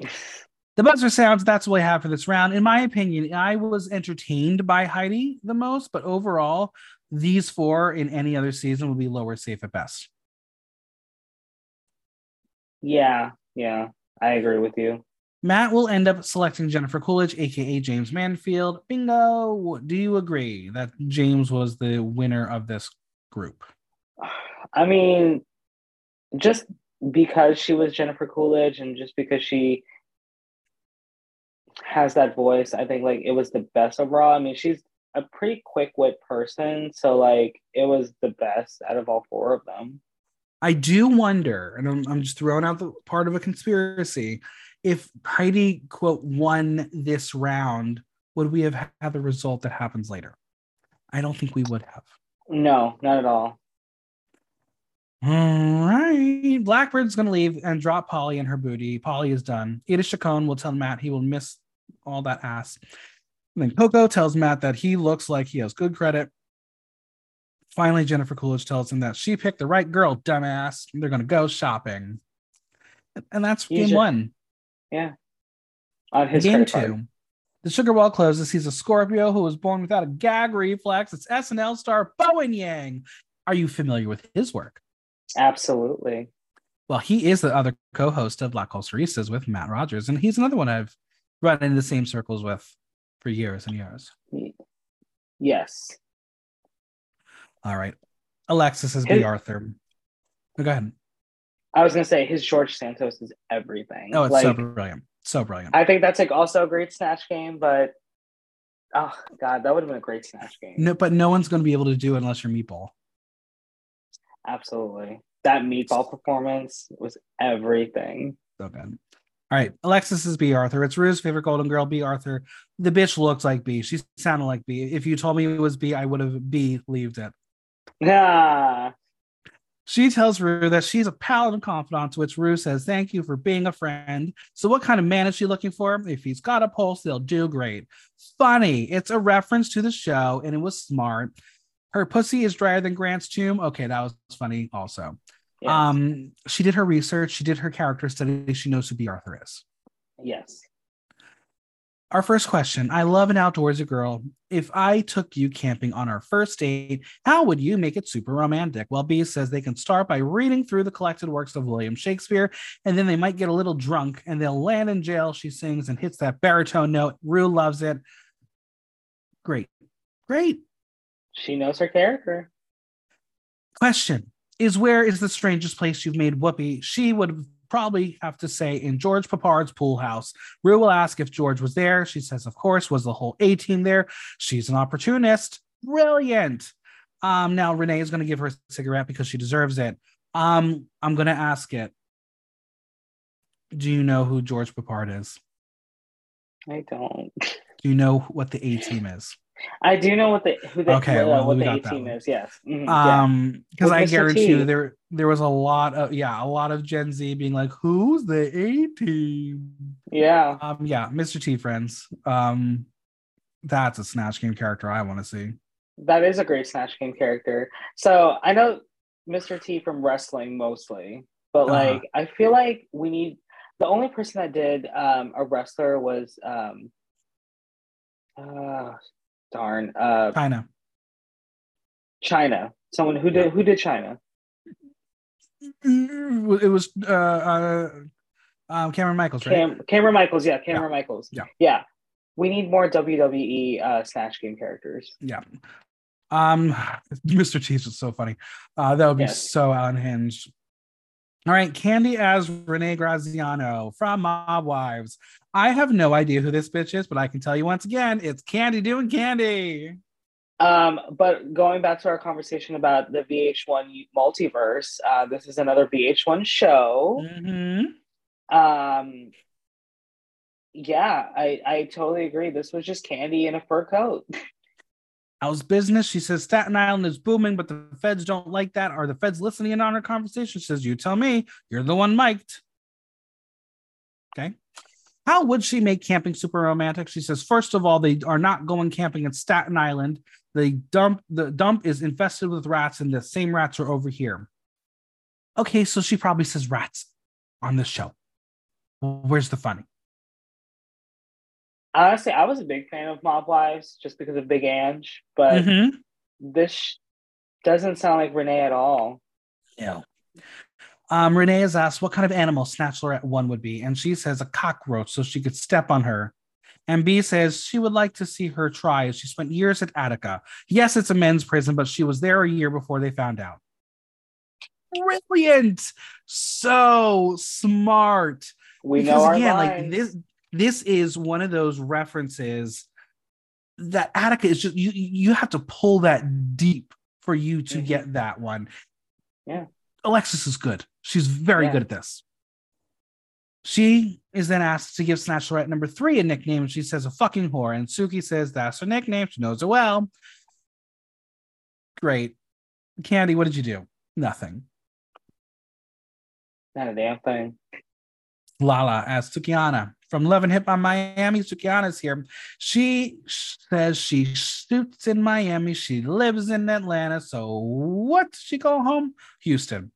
the buzzer sounds. That's what we have for this round. In my opinion, I was entertained by Heidi the most, but overall, these four in any other season would be lower safe at best. Yeah, yeah, I agree with you. Matt will end up selecting Jennifer Coolidge, aka James Mansfield. Bingo. Do you agree that James was the winner of this group? I mean, just because she was Jennifer Coolidge and just because she has that voice, I think like it was the best overall. I mean, she's a pretty quick wit person, so like it was the best out of all four of them. I do wonder, and I'm, I'm just throwing out the part of a conspiracy if Heidi quote won this round, would we have had the result that happens later? I don't think we would have. No, not at all. All right. Blackbeard's going to leave and drop Polly and her booty. Polly is done. Iris Chacón will tell Matt he will miss all that ass. And then Coco tells Matt that he looks like he has good credit. Finally, Jennifer Coolidge tells him that she picked the right girl, dumbass. They're going to go shopping. And that's game just, one. Yeah. On his game two. The sugar wall closes. He's a Scorpio who was born without a gag reflex. It's SNL star Bowen Yang. Are you familiar with his work? Absolutely. Well, he is the other co-host of Las Culturistas with Matt Rogers, and he's another one I've run in the same circles with for years and years. Yes. All right. Alexis is Bea Arthur. Oh, go ahead. I was gonna say his George Santos is everything. Oh, it's like, so brilliant, so brilliant. I think that's like also a great snatch game, but oh god, that would have been a great snatch game. No, but no one's gonna be able to do it unless you're Meatball. Absolutely, that Meatball performance was everything. So good. All right, Alexis is Bea Arthur. It's Ru's favorite Golden Girl, Bea Arthur. The bitch looks like Bea. She sounded like Bea. If you told me it was Bea, I would have B believed it. Yeah. She tells Ru that she's a pal and confidant, to which Ru says, Thank you for being a friend. So, what kind of man is she looking for? If he's got a pulse, they'll do great. Funny. It's a reference to the show, and it was smart. Her pussy is drier than Grant's tomb. Okay, that was funny also. Yes. Um, she did her research, she did her character study, she knows who Bea Arthur is. yes. Our first question I love an outdoorsy girl. If I took you camping on our first date, how would you make it super romantic? Well, Bea says they can start by reading through the collected works of William Shakespeare, and then they might get a little drunk and they'll land in jail. She sings and hits that baritone note. Ru loves it. Great. Great. She knows her character. Question is where is the strangest place you've made Whoopi? She would probably have to say in George Peppard's pool house. Ru will ask if George was there. She says, of course, was the whole A team there? She's an opportunist. Brilliant. Um, now Renee is going to give her a cigarette because she deserves it. Um, I'm going to ask it. Do you know who George Peppard is? I don't. Do you know what the A team is? I do know what the who the, Okay, uh, well, what the A team is. Yes. Mhm. Um, because I Mr. guarantee T. you there there was a lot of yeah, a lot of Gen Z being like, "Who's the A team?" Yeah. Um, yeah, Mr. T friends. Um, that's a Snatch Game character I want to see. That is a great Snatch Game character. So I know Mr. T from wrestling mostly, but Uh-huh. like I feel like we need the only person that did um, a wrestler was um, uh, darn uh, Chyna. Chyna. Someone who did who did Chyna. It was uh, uh um, Cameron Michaels, right? Cam- Cameron Michaels. Yeah, Cameron Michaels. Yeah. Yeah. We need more WWE uh, Snatch Game characters. yeah. Um, Mr. T is so funny. Uh, that would be Yes. so unhinged. All right, Kandy as Renee Graziano from Mob Wives. I have no idea who this bitch is, but I can tell you once again, it's Kandy doing Kandy. Um, but going back to our conversation about the VH1 multiverse, uh, this is another VH1 show. Mhm. Um, yeah, I I totally agree. This was just Kandy in a fur coat. How's business? She says Staten Island is booming, but the feds don't like that. Are the feds listening in on our conversation? She says, You tell me, you're the one mic'd. Okay. How would she make camping super romantic? She says, First of all, they are not going camping in Staten Island. The dump, the dump is infested with rats, and the same rats are over here. Okay, so she probably says rats on this show. Where's the funny? Honestly, I was a big fan of Mob Wives just because of Big Ange, but Mhm. this doesn't sound like Renee at all. Yeah. Um, Renee is asked what kind of animal Snatch Lorette one would be, and she says a cockroach so she could step on her. And Bea says she would like to see her try as she spent years at Attica. Yes, it's a men's prison, but she was there a year before they found out. Brilliant. So smart. We because know our again, like this this is one of those references that Attica is just you you have to pull that deep for you to Mhm. get that one. Yeah. Alexis is good. She's very Yeah. good at this. She is then asked to give Snatch Lorette number three a nickname, and she says a fucking whore. And Suki says that's her nickname. She knows it well. Great. Kandy, what did you do? Nothing. Not a damn thing. Lala as Sukihana from Love and Hip Hop Miami. Sukihana's here. She says she shoots in Miami. She lives in Atlanta. So what? She go home? Houston.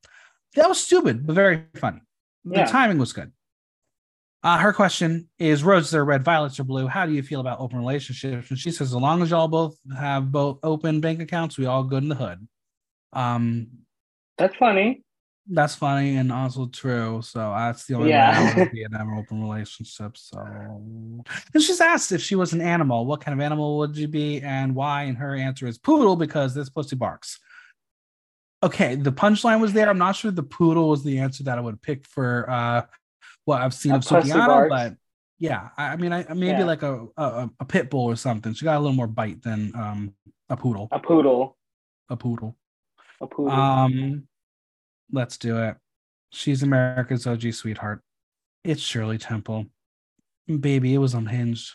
That was stupid, but very funny. The timing was good. Uh, her question is roses are red, violets are blue. How do you feel about open relationships? And she says, as long as y'all both have both open bank accounts, we all good in the hood. Um, That's funny. That's funny and also true. So that's the only Yeah. way I want to be in an open relationship. So, and she's asked if she was an animal, what kind of animal would you be and why? And her answer is poodle because this pussy barks. Okay, the punchline was there. I'm not sure the poodle was the answer that I would pick for uh what I've seen A of Sukihana, but yeah, I, I mean, I maybe Yeah. like a, a a pit bull or something. She got a little more bite than um a poodle. A poodle. A poodle. A poodle. Um, let's do it. She's America's OG sweetheart. It's Shirley Temple. Baby, it was unhinged.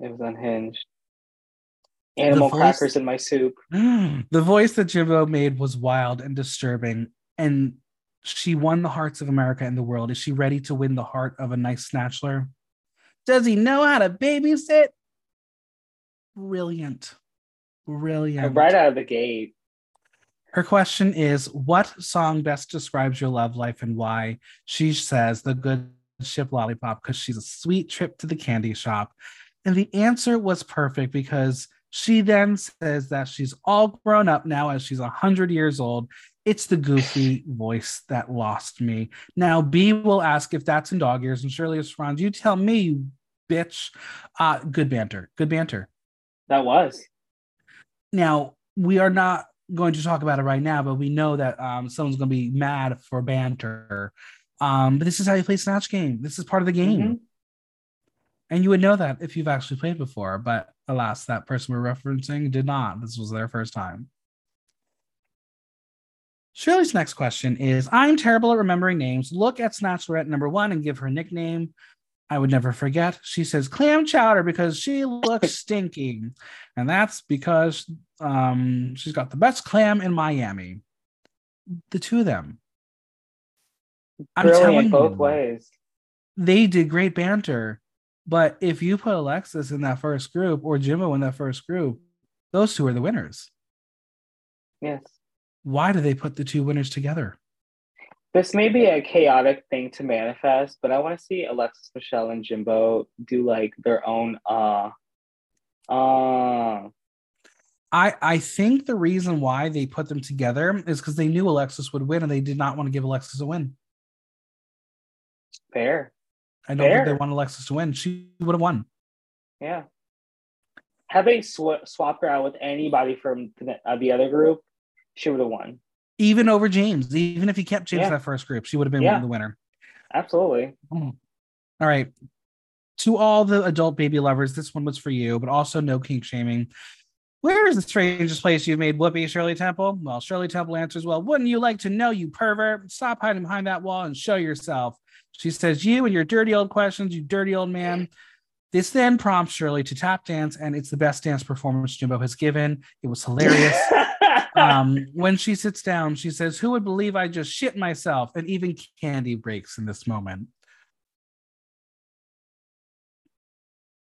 it was unhinged. Animal voice- crackers in my soup. the voice that Jimbo made was wild and disturbing, and she won the hearts of America and the world. Is she ready to win the heart of a nice snatchler? Does he know how to babysit? Brilliant. Brilliant. Right out of the gate. Her question is What song best describes your love life and why? She says, The Good Ship Lollipop, because she's a sweet trip to the candy shop. And the answer was perfect because she then says that she's all grown up now as she's 100 years old. It's the goofy voice that lost me. Now, Bea will ask if that's in dog ears, and Shirley is responds, You tell me, you bitch. Uh, good banter. Good banter. That was. Now, we are not going to talk about it right now, but we know that um, someone's going to be mad for banter. Um, but this is how you play Snatch Game. This is part of the game. Mhm. And you would know that if you've actually played before. But alas, that person we're referencing did not. This was their first time. Shirley's next question is I'm terrible at remembering names. Look at Snatchlorette number one and give her a nickname. I would never forget. She says clam chowder because she looks stinking. And that's because um, she's got the best clam in Miami. The two of them. I'm telling Brilliant both you, ways. They did great banter. But if you put Alexis in that first group or Jimbo in that first group, those two are the winners. Yes. Why do they put the two winners together? This may be a chaotic thing to manifest, but I want to see Alexis, Michelle, and Jimbo do like their own uh uh I I think the reason why they put them together is because they knew Alexis would win and they did not want to give Alexis a win. fair. I don't think they want Alexis to win. She would have won. Yeah. Had they sw- swapped her out with anybody from the, uh, the other group, she would have won. Even over James. Even if he kept James Yeah. that first group, she would have been Yeah. the winner. Absolutely. Hmm. All right. To all the adult baby lovers, this one was for you, but also no kink shaming. Where is the strangest place you've made whoopee, Shirley Temple? Well, Shirley Temple answers, Well, wouldn't you like to know, you pervert? Stop hiding behind that wall and show yourself. She says, You and your dirty old questions, you dirty old man. This then prompts Shirley to tap dance, and it's the best dance performance Jimbo has given. It was hilarious. Um, when she sits down, she says, Who would believe I just shit myself? And even Kandy breaks in this moment.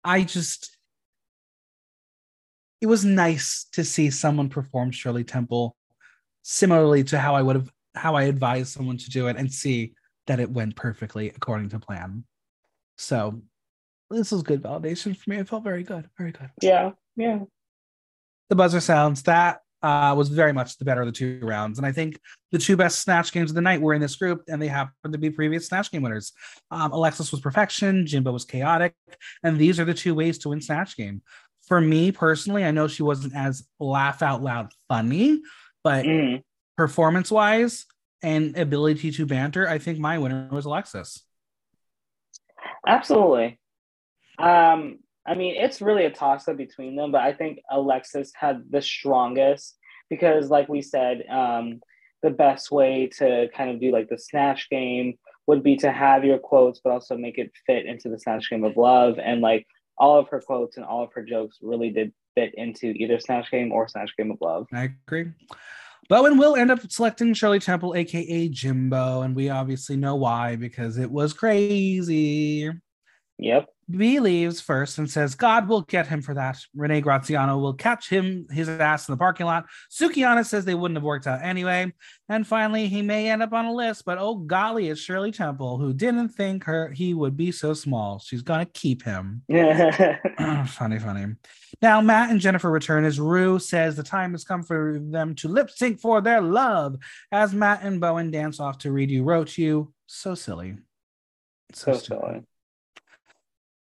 I just, it was nice to see someone perform Shirley Temple similarly to how I would have, how I advised someone to do it and see that it went perfectly according to plan. So this was good validation for me. It felt very good, very good yeah, yeah. the buzzer sounds that uh, was very much the better of the two rounds and i think the two best snatch games of the night were in this group and they happened to be previous snatch game winners um, alexis was perfection jimbo was chaotic and these are the two ways to win snatch game for me personally i know she wasn't as laugh out loud funny but Mm. performance wise and ability to banter i think my winner was alexis Absolutely. Um, I mean, it's really a toss up between them, but I think Alexis had the strongest because, like we said, um, the best way to kind of do like the snatch game would be to have your quotes, but also make it fit into the snatch game of love. And like all of her quotes and all of her jokes really did fit into either snatch game or snatch game of love. I agree. Bowen will end up selecting Shirley Temple, aka Jimbo, and we obviously know why because it was crazy. Yep. Bea leaves first and says, God will get him for that. Renee Graziano will catch him his ass in the parking lot. Sukihana says they wouldn't have worked out anyway. And finally, he may end up on a list, but oh golly, it's Shirley Temple, who didn't think her he would be so small. She's gonna keep him. funny, funny. Now, Matt and Jennifer return as Ru says the time has come for them to lip sync for their love as Matt and Bowen dance off to Read You Wrote You. So silly. so stupid. silly.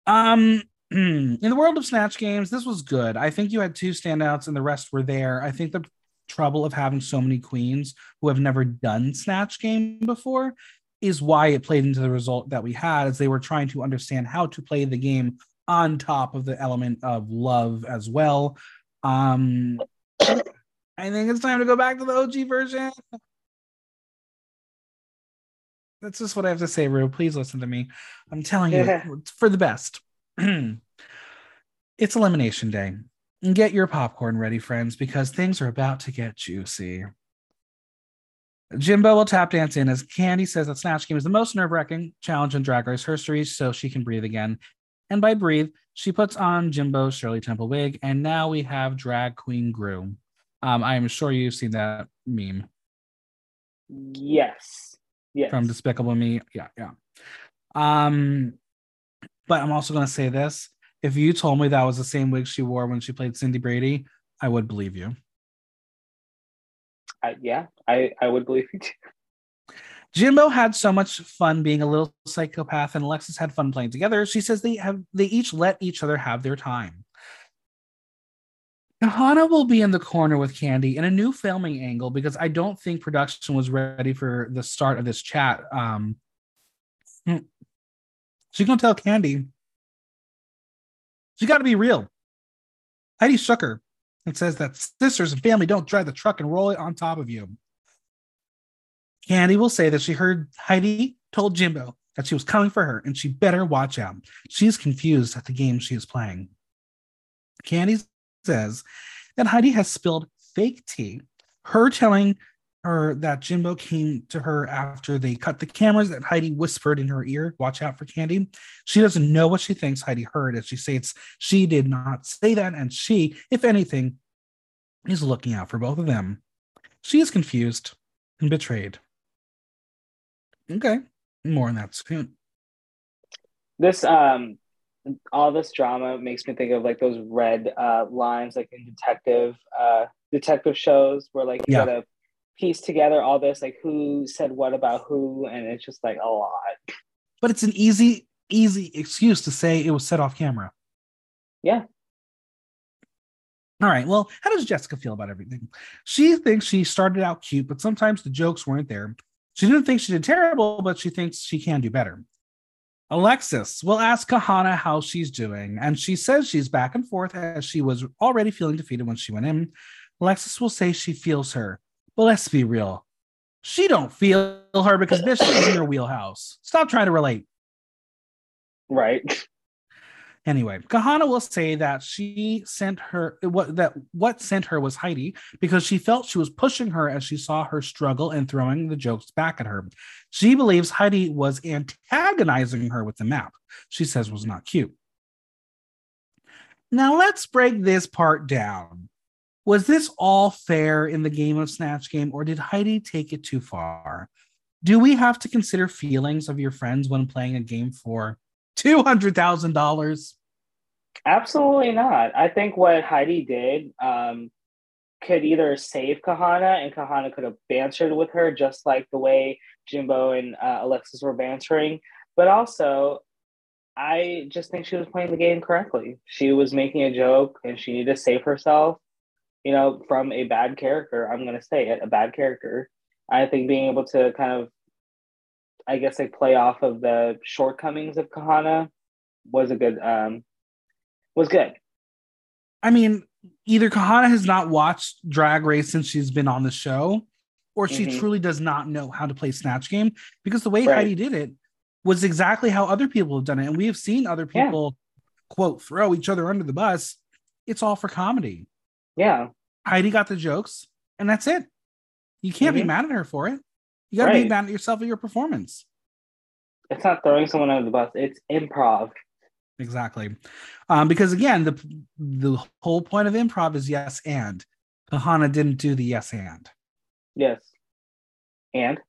Um, in the world of Snatch games, this was good. I think you had two standouts and the rest were there. I think the trouble of having so many queens who have never done Snatch game before is why it played into the result that we had as they were trying to understand how to play the game on top of the element of love as well. Um I think it's time to go back to the OG version. That's just what I have to say, Ru. Please listen to me. I'm telling you, it's for the best. it's elimination day. Get your popcorn ready, friends, because things are about to get juicy. Jimbo will tap dance in as Kandy says that Snatch Game is the most nerve wracking challenge in Drag Race history, so she can breathe again. And by breathe, she puts on Jimbo's Shirley Temple wig, and now we have Drag Queen Gru. Um, I am sure you've seen that meme. Yes. Yes. From Despicable Me. Yeah, yeah. Um, but I'm also going to say this: if you told me that was the same wig she wore when she played Cindy Brady, I would believe you. I, yeah, I, I would believe you too. Jimbo had so much fun being a little psychopath, and Alexis had fun playing together. She says they have they each let each other have their time. Kahanna will be in the corner with Kandy in a new filming angle because I don't think production was ready for the start of this chat. Um, hmm. she's gonna tell Kandy she got to be real. Heidi shook her and says that sisters and family don't drive the truck and roll it on top of you. Kandy will say that she heard Heidi told Jimbo that she was coming for her and she better watch out. She's confused at the game she is playing. Kandy says that Heidi has spilled fake tea, her telling her that Jimbo came to her after they cut the cameras that Heidi whispered in her ear, watch out for Kandy. She doesn't know what she thinks Heidi heard as she states she did not say that, and she, if anything, is looking out for both of them. She is confused and betrayed. Okay, more on that soon. This um all this drama makes me think of like those red uh lines like in detective uh detective shows where like you yeah. gotta piece together all this like who said what about who and it's just like a lot. But it's an easy easy excuse to say it was set off camera. Yeah. All right well how does jessica feel about everything? She thinks she started out cute but sometimes the jokes weren't there. She didn't think she did terrible but she thinks she can do better Alexis will ask Kahanna how she's doing, and she says she's back and forth as she was already feeling defeated when she went in. Alexis will say she feels her, but let's be real. She don't feel her because this is in your wheelhouse. Stop trying to relate. Right. Anyway, Kahanna will say that she sent her what that what sent her was Heidi because she felt she was pushing her as she saw her struggle and throwing the jokes back at her. She believes Heidi was antagonizing her with the map. She says was not cute. Now let's break this part down. Was this all fair in the game of Snatch Game, or did Heidi take it too far? Do we have to consider feelings of your friends when playing a game for $200,000? Absolutely not. I think what Heidi did um, could either save Kahanna and Kahanna could have bantered with her just like the way Jimbo and uh, Alexis were bantering. But also, I just think she was playing the game correctly. She was making a joke and she needed to save herself you know, from a bad character. I'm going to say it, a bad character. I think being able to kind of, I guess, they play off of the shortcomings of Kahanna was a good, um, was good. I mean, either Kahanna has not watched Drag Race since she's been on the show, or she mm-hmm. truly does not know how to play Snatch Game because the way right. Heidi did it was exactly how other people have done it. And we have seen other people, yeah. quote, throw each other under the bus. It's all for comedy. Yeah. Heidi got the jokes, and that's it. You can't mm-hmm. be mad at her for it. You got to right. be mad at yourself at your performance. It's not throwing someone under the bus. It's improv. Exactly, um, because again, the the whole point of improv is yes and. Kahanna didn't do the yes and. Yes, and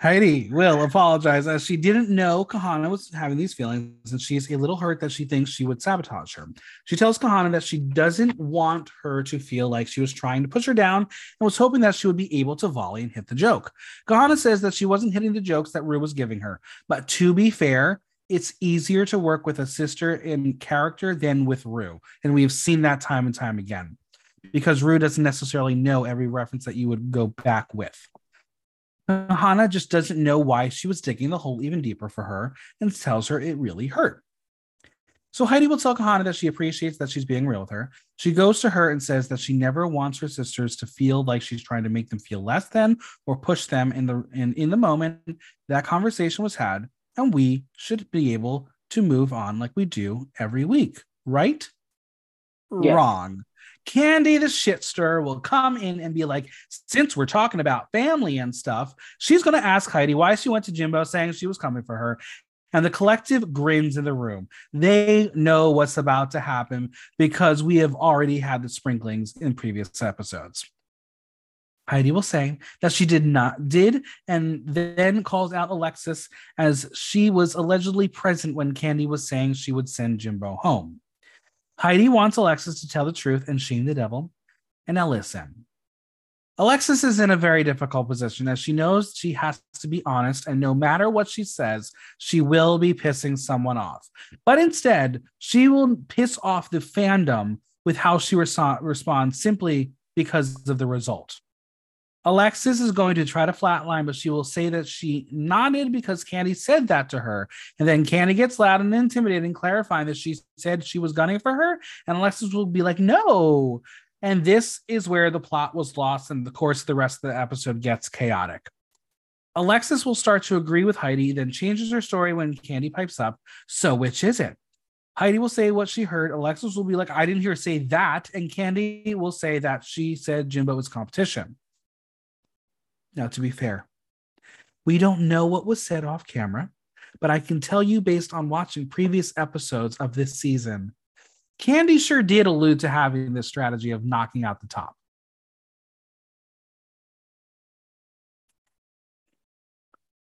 Heidi will apologize as she didn't know Kahanna was having these feelings and she's a little hurt that she thinks she would sabotage her. She tells Kahanna that she doesn't want her to feel like she was trying to push her down and was hoping that she would be able to volley and hit the joke. Kahanna says that she wasn't hitting the jokes that Ru was giving her, but to be fair, it's easier to work with a sister in character than with Ru. And we've seen that time and time again because Ru doesn't necessarily know every reference that you would go back with. Hannah just doesn't know why she was digging the hole even deeper for her and tells her it really hurt. So Heidi will tell Kahanna that she appreciates that she's being real with her. She goes to her and says that she never wants her sisters to feel like she's trying to make them feel less than or push them in the in, in the moment that conversation was had, and we should be able to move on like we do every week, right? Yes. Wrong. Kandy, the shit stirrer, will come in and be like, since we're talking about family and stuff, she's going to ask Heidi why she went to Jimbo saying she was coming for her. And the collective grins in the room. They know what's about to happen because we have already had the sprinklings in previous episodes. Heidi will say that she did not did and then calls out Alexis as she was allegedly present when Kandy was saying she would send Jimbo home. Heidi wants Alexis to tell the truth and shame the devil. And listen. Alexis is in a very difficult position as she knows she has to be honest, and no matter what she says, she will be pissing someone off. But instead, she will piss off the fandom with how she responds simply because of the result. Alexis is going to try to flatline, but she will say that she nodded because Kandy said that to her. And then Kandy gets loud and intimidating, clarifying that she said she was gunning for her. And Alexis will be like, no. And this is where the plot was lost, and the course of the rest of the episode gets chaotic. Alexis will start to agree with Heidi, then changes her story when Kandy pipes up. So, which is it? Heidi will say what she heard. Alexis will be like, I didn't hear say that. And Kandy will say that she said Jimbo was competition. Now, to be fair, we don't know what was said off camera, but I can tell you based on watching previous episodes of this season, Kandy sure did allude to having this strategy of knocking out the top.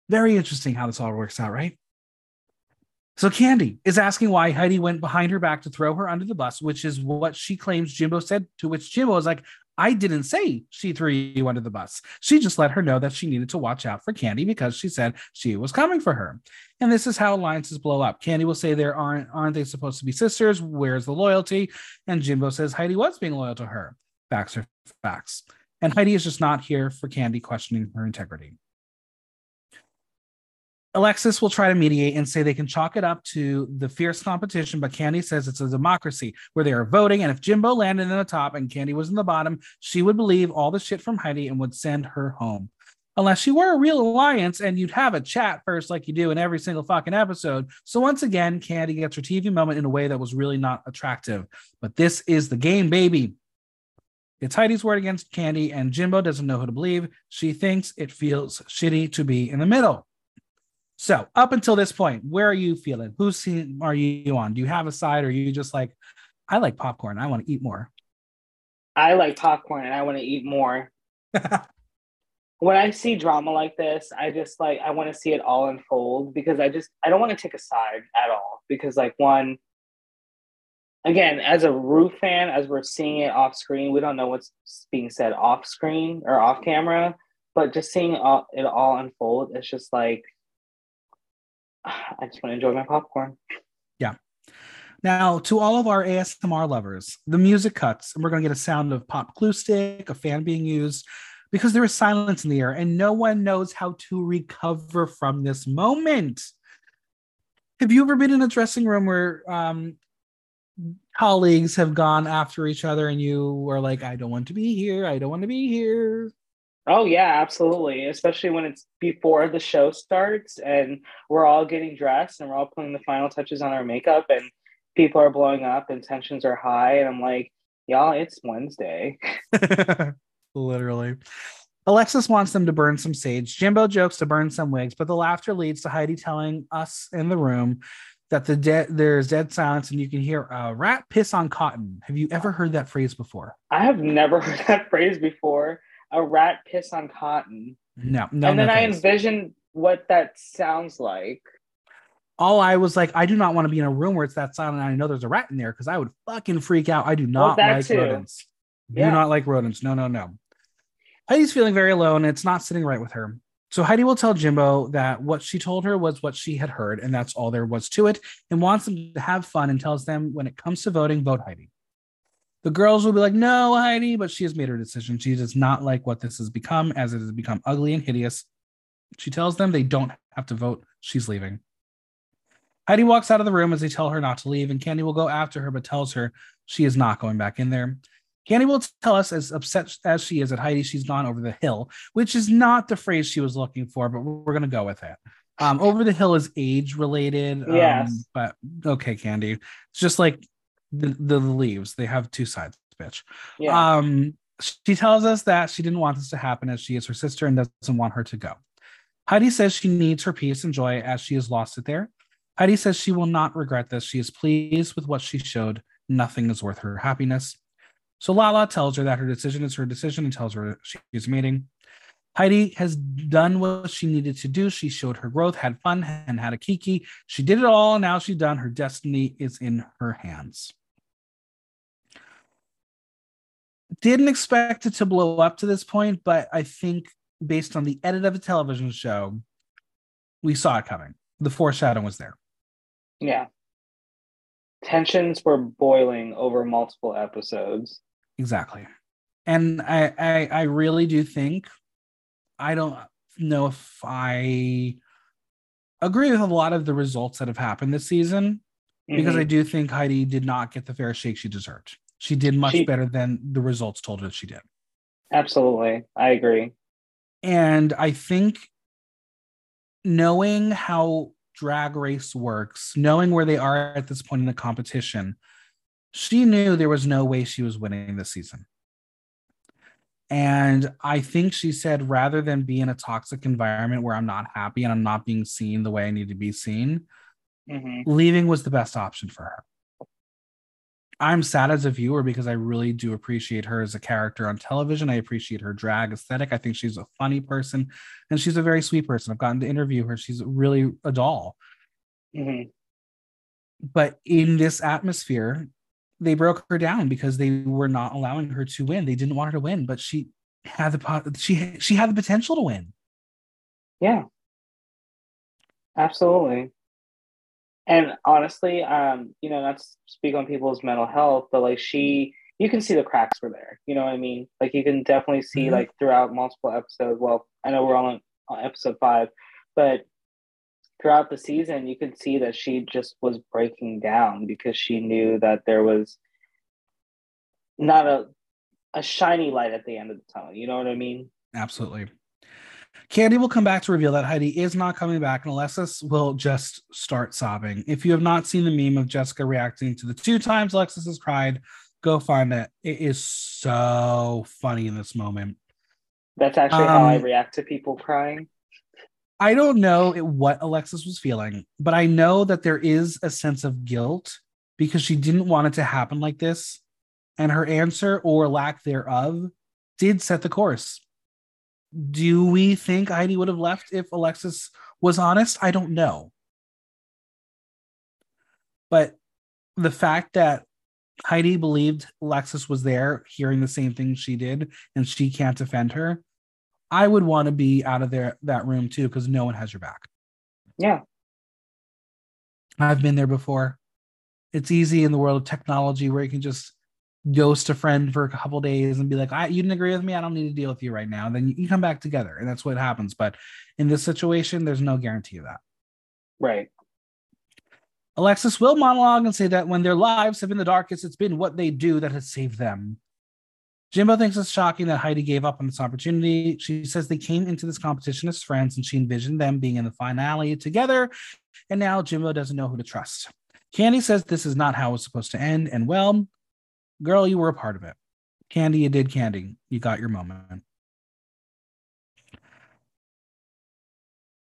Very interesting how this all works out, right? So Kandy is asking why Heidi went behind her back to throw her under the bus, which is what she claims Jimbo said, to which Jimbo is like, I didn't say she threw you under the bus. She just let her know that she needed to watch out for Kandy because she said she was coming for her. And this is how alliances blow up. Kandy will say there aren't aren't they supposed to be sisters? Where's the loyalty? And Jimbo says Heidi was being loyal to her. Facts are facts. And Heidi is just not here for Kandy questioning her integrity. Alexis will try to mediate and say they can chalk it up to the fierce competition, but Kandy says it's a democracy where they are voting. And if Jimbo landed in the top and Kandy was in the bottom, she would believe all the shit from Heidi and would send her home. Unless she were a real alliance and you'd have a chat first, like you do in every single fucking episode. So once again, Kandy gets her TV moment in a way that was really not attractive. But this is the game, baby. It's Heidi's word against Kandy, and Jimbo doesn't know who to believe. She thinks it feels shitty to be in the middle. So up until this point, where are you feeling? Team are you on? Do you have a side, or are you just like, I like popcorn. I want to eat more. I like popcorn and I want to eat more. when I see drama like this, I just like I want to see it all unfold because I just I don't want to take a side at all because like one again as a Ru fan as we're seeing it off screen, we don't know what's being said off screen or off camera, but just seeing all, it all unfold, it's just like I just want to enjoy my popcorn. Yeah. Now, to all of our ASMR lovers, the music cuts, and we're going to get a sound of pop glue stick, a fan being used, because there is silence in the air, and no one knows how to recover from this moment. Have you ever been in a dressing room where um, colleagues have gone after each other, and you were like, "I don't want to be here. I don't want to be here." Oh yeah, absolutely. Especially when it's before the show starts and we're all getting dressed and we're all putting the final touches on our makeup and people are blowing up and tensions are high and I'm like, y'all, it's Wednesday. Literally. Alexis wants them to burn some sage. Jimbo jokes to burn some wigs, but the laughter leads to Heidi telling us in the room that the dead there's dead silence and you can hear a rat piss on cotton. Have you ever heard that phrase before? I have never heard that phrase before. A rat piss on cotton. No, no. and then no I thanks. envision what that sounds like. all I was like, I do not want to be in a room where it's that silent and I know there's a rat in there because I would fucking freak out. I do not that like too. rodents. Do Yeah. not like rodents. No, no, no. Heidi's feeling very alone. It's not sitting right with her. So Heidi will tell Jimbo that what she told her was what she had heard, and that's all there was to it, and wants them to have fun and tells them when it comes to voting, vote Heidi. The girls will be like, no, Heidi, but she has made her decision. She does not like what this has become, as it has become ugly and hideous. She tells them they don't have to vote. She's leaving. Heidi walks out of the room as they tell her not to leave, and Kandy will go after her, but tells her she is not going back in there. Kandy will tell us, as upset as she is at Heidi, she's gone over the hill, which is not the phrase she was looking for, but we're going to go with it. Um, over the hill is age related. Um, Yes. But okay, Kandy. It's just like the, the leaves. They have two sides, bitch. Yeah. Um, she tells us that she didn't want this to happen as she is her sister and doesn't want her to go. Heidi says she needs her peace and joy as she has lost it there. Heidi says she will not regret this. She is pleased with what she showed. Nothing is worth her happiness. So Lala tells her that her decision is her decision and tells her she is mating. Heidi has done what she needed to do. She showed her growth, had fun, and had a kiki. She did it all. Now she's done. Her destiny is in her hands. Didn't expect it to blow up to this point, but I think based on the edit of a television show, we saw it coming. The foreshadowing was there. Yeah. Tensions were boiling over multiple episodes. Exactly. And I, I I really do think I don't know if I agree with a lot of the results that have happened this season because Mhm. I do think Heidi did not get the fair shake she deserved. She did much She- better than the results told her she did. Absolutely. I agree. And I think knowing how drag race works, knowing where they are at this point in the competition, she knew there was no way she was winning this season. And I think she said, rather than be in a toxic environment where I'm not happy and I'm not being seen the way I need to be seen, hmm leaving was the best option for her. I'm sad as a viewer because I really do appreciate her as a character on television. I appreciate her drag aesthetic. I think she's a funny person and she's a very sweet person. I've gotten to interview her. She's really a doll. hmm But in this atmosphere, they broke her down because they were not allowing her to win. They didn't want her to win, but she had the she she had the potential to win. Yeah. Absolutely. And honestly, um, you know, not to speak on people's mental health, but like she, you can see the cracks were there. You know what I mean? Like you can definitely see Mhm. like throughout multiple episodes. Well, I know we're on, on episode five, but throughout the season, you could see that she just was breaking down because she knew that there was not a a shiny light at the end of the tunnel. You know what I mean? Absolutely. Kandy will come back to reveal that Heidi is not coming back, and Alexis will just start sobbing. If you have not seen the meme of Jessica reacting to the two times Alexis has cried, go find it. It is so funny in this moment. That's actually how I Um, react to people crying. I don't know what Alexis was feeling, but I know that there is a sense of guilt because she didn't want it to happen like this. And her answer or lack thereof did set the course. Do we think Heidi would have left if Alexis was honest? I don't know. But the fact that Heidi believed Alexis was there hearing the same thing she did and she can't defend her, I would want to be out of there that room too because no one has your back. Yeah. I've been there before. It's easy in the world of technology where you can just ghost a friend for a couple days and be like, I, you didn't agree with me. I don't need to deal with you right now. And then you, you come back together, and that's what happens. But in this situation, there's no guarantee of that. Right. Alexis will monologue and say that when their lives have been the darkest, it's been what they do that has saved them. Jimbo thinks it's shocking that Heidi gave up on this opportunity. She says they came into this competition as friends and she envisioned them being in the finale together. And now Jimbo doesn't know who to trust. Kandy says this is not how it was supposed to end. And well, girl, you were a part of it. Kandy, you did Kandy. You got your moment.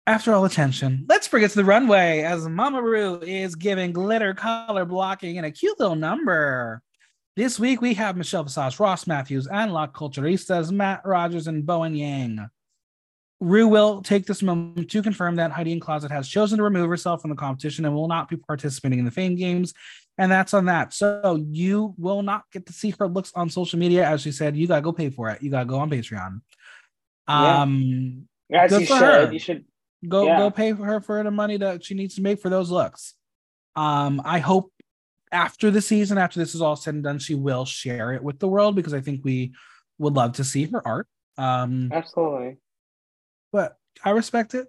After all attention, let's it to the runway as Mama Ru is giving glitter color blocking and a cute little number. This week we have Michelle Visage, Ross Mathews, and Las Culturistas, Matt Rogers, and Bowen Yang. Ru will take this moment to confirm that Heidi N Closet has chosen to remove herself from the competition and will not be participating in the Fame Games. And that's on that. So you will not get to see her looks on social media. As she said, you got to go pay for it. You got to go on Patreon. Yeah. Um, As Good for should. her. You should. go Yeah. go pay for her for the money that she needs to make for those looks. Um, I hope after the season, after this is all said and done, she will share it with the world because I think we would love to see her art. Um, Absolutely. but I respect it.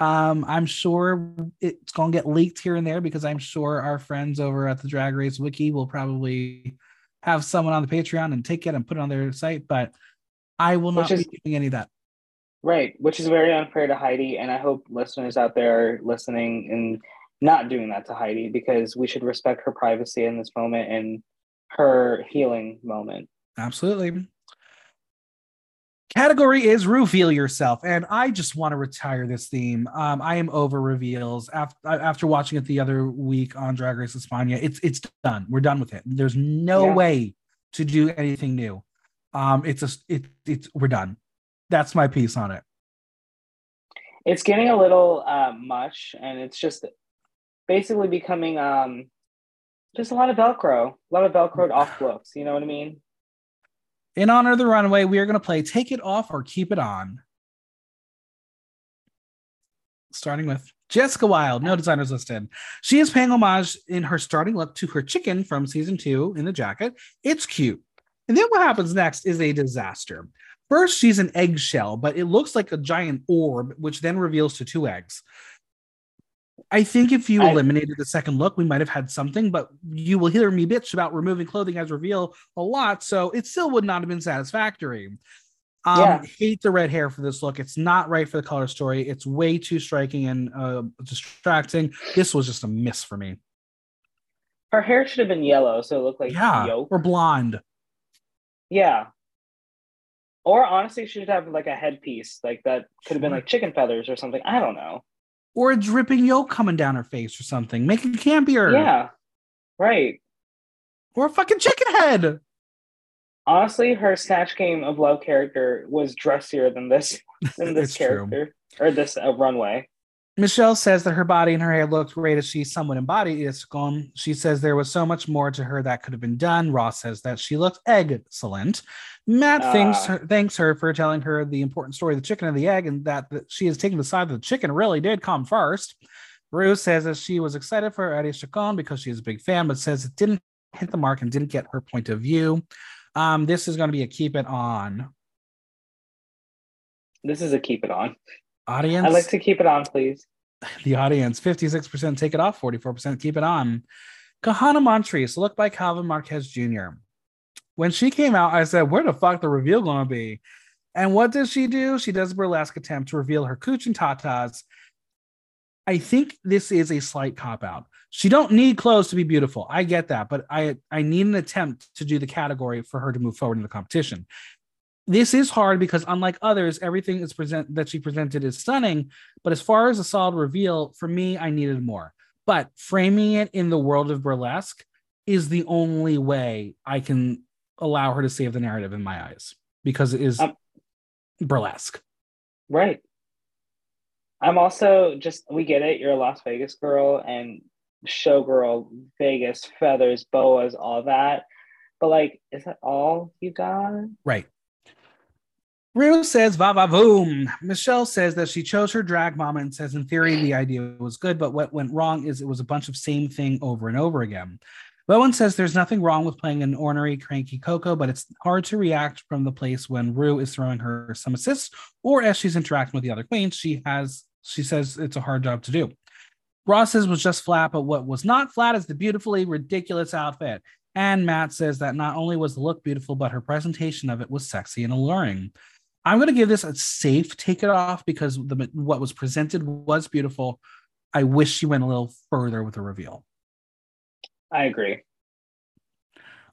Um, I'm sure it's gonna get leaked here and there because I'm sure our friends over at the Drag Race Wiki will probably have someone on the Patreon and take it and put it on their site. But I will not is- be doing any of that. Right. Which is very unfair to Heidi. And I hope listeners out there are listening and not doing that to Heidi because we should respect her privacy in this moment and her healing moment. Absolutely. Category is reveal yourself, and I just want to retire this theme. Um, I am over reveals after after watching it the other week on Drag Race España. It's it's done. We're done with it. There's no Yeah. way to do anything new. Um, it's a it it's we're done. That's my piece on it. It's getting a little uh, much, and it's just basically becoming um, just a lot of Velcro, a lot of Velcroed off looks. You know what I mean? In honor of the runway, we are going to play Take It Off or Keep It On. Starting with Jessica Wild, no designers listed. She is paying homage in her starting look to her chicken from season two in the jacket. It's cute. And then what happens next is a disaster. First, she's an eggshell, but it looks like a giant orb, which then reveals to two eggs. I think if you I- eliminated the second look, we might have had something, but you will hear me bitch about removing clothing as reveal a lot, so it still would not have been satisfactory. Um, Yeah. hate the red hair for this look. It's not right for the color story. It's way too striking and uh, distracting. This was just a miss for me. Her hair should have been yellow, so it looked like yeah, yolk. or blonde. Yeah. Or honestly, she should have like a headpiece, like that could have been like chicken feathers or something. I don't know. Or a dripping yolk coming down her face or something. Make it campier. Yeah. Right. Or a fucking chicken head. Honestly, her Snatch Game of Love character was dressier than this than this It's true. character or this uh, runway. Michelle says that her body and her hair looked great as she somewhat embodied Iris Chacón. She says there was so much more to her that could have been done. Ross says that she looked excellent. Matt thanks Ah. her, thanks her for telling her the important story of the chicken and the egg, and that, that she has taken the side that the chicken really did come first. Ru says that she was excited for Iris Chacón because she is a big fan, but says it didn't hit the mark and didn't get her point of view. Um, this is going to be a keep it on This is a keep it on. Audience. I'd like to keep it on, please. the audience 56% take it off 44% keep it on. Kahanna Montrese look by calvin marquez jr when she came out i said where the fuck the reveal gonna be? And what does she do? She does a burlesque attempt to reveal her cooch and tatas. I think this is a slight cop out. She don't need clothes to be beautiful. I get that but i i need an attempt to do the category for her to move forward in the competition this is hard because unlike others everything is present that she presented is stunning but as far as a solid reveal, for me, I needed more. But framing it in the world of burlesque is the only way I can allow her to save the narrative in my eyes because it is Um, burlesque. Right. I'm also just we get it, you're a Las Vegas girl and showgirl, Vegas, feathers, boas, all that. But like, is that all you got? Right. Ru says va va boom. Michelle says that she chose her drag mama and says in theory the idea was good, but what went wrong is it was a bunch of same thing over and over again. Bowen says there's nothing wrong with playing an ornery, cranky Coco, but it's hard to react from the place when Ru is throwing her some assists or as she's interacting with the other queens. She has she says it's a hard job to do. Ross's was just flat, but what was not flat is the beautifully ridiculous outfit. And Matt says that not only was the look beautiful, but her presentation of it was sexy and alluring. I'm going to give this a safe take it off because the what was presented was beautiful. I wish she went a little further with the reveal. I agree.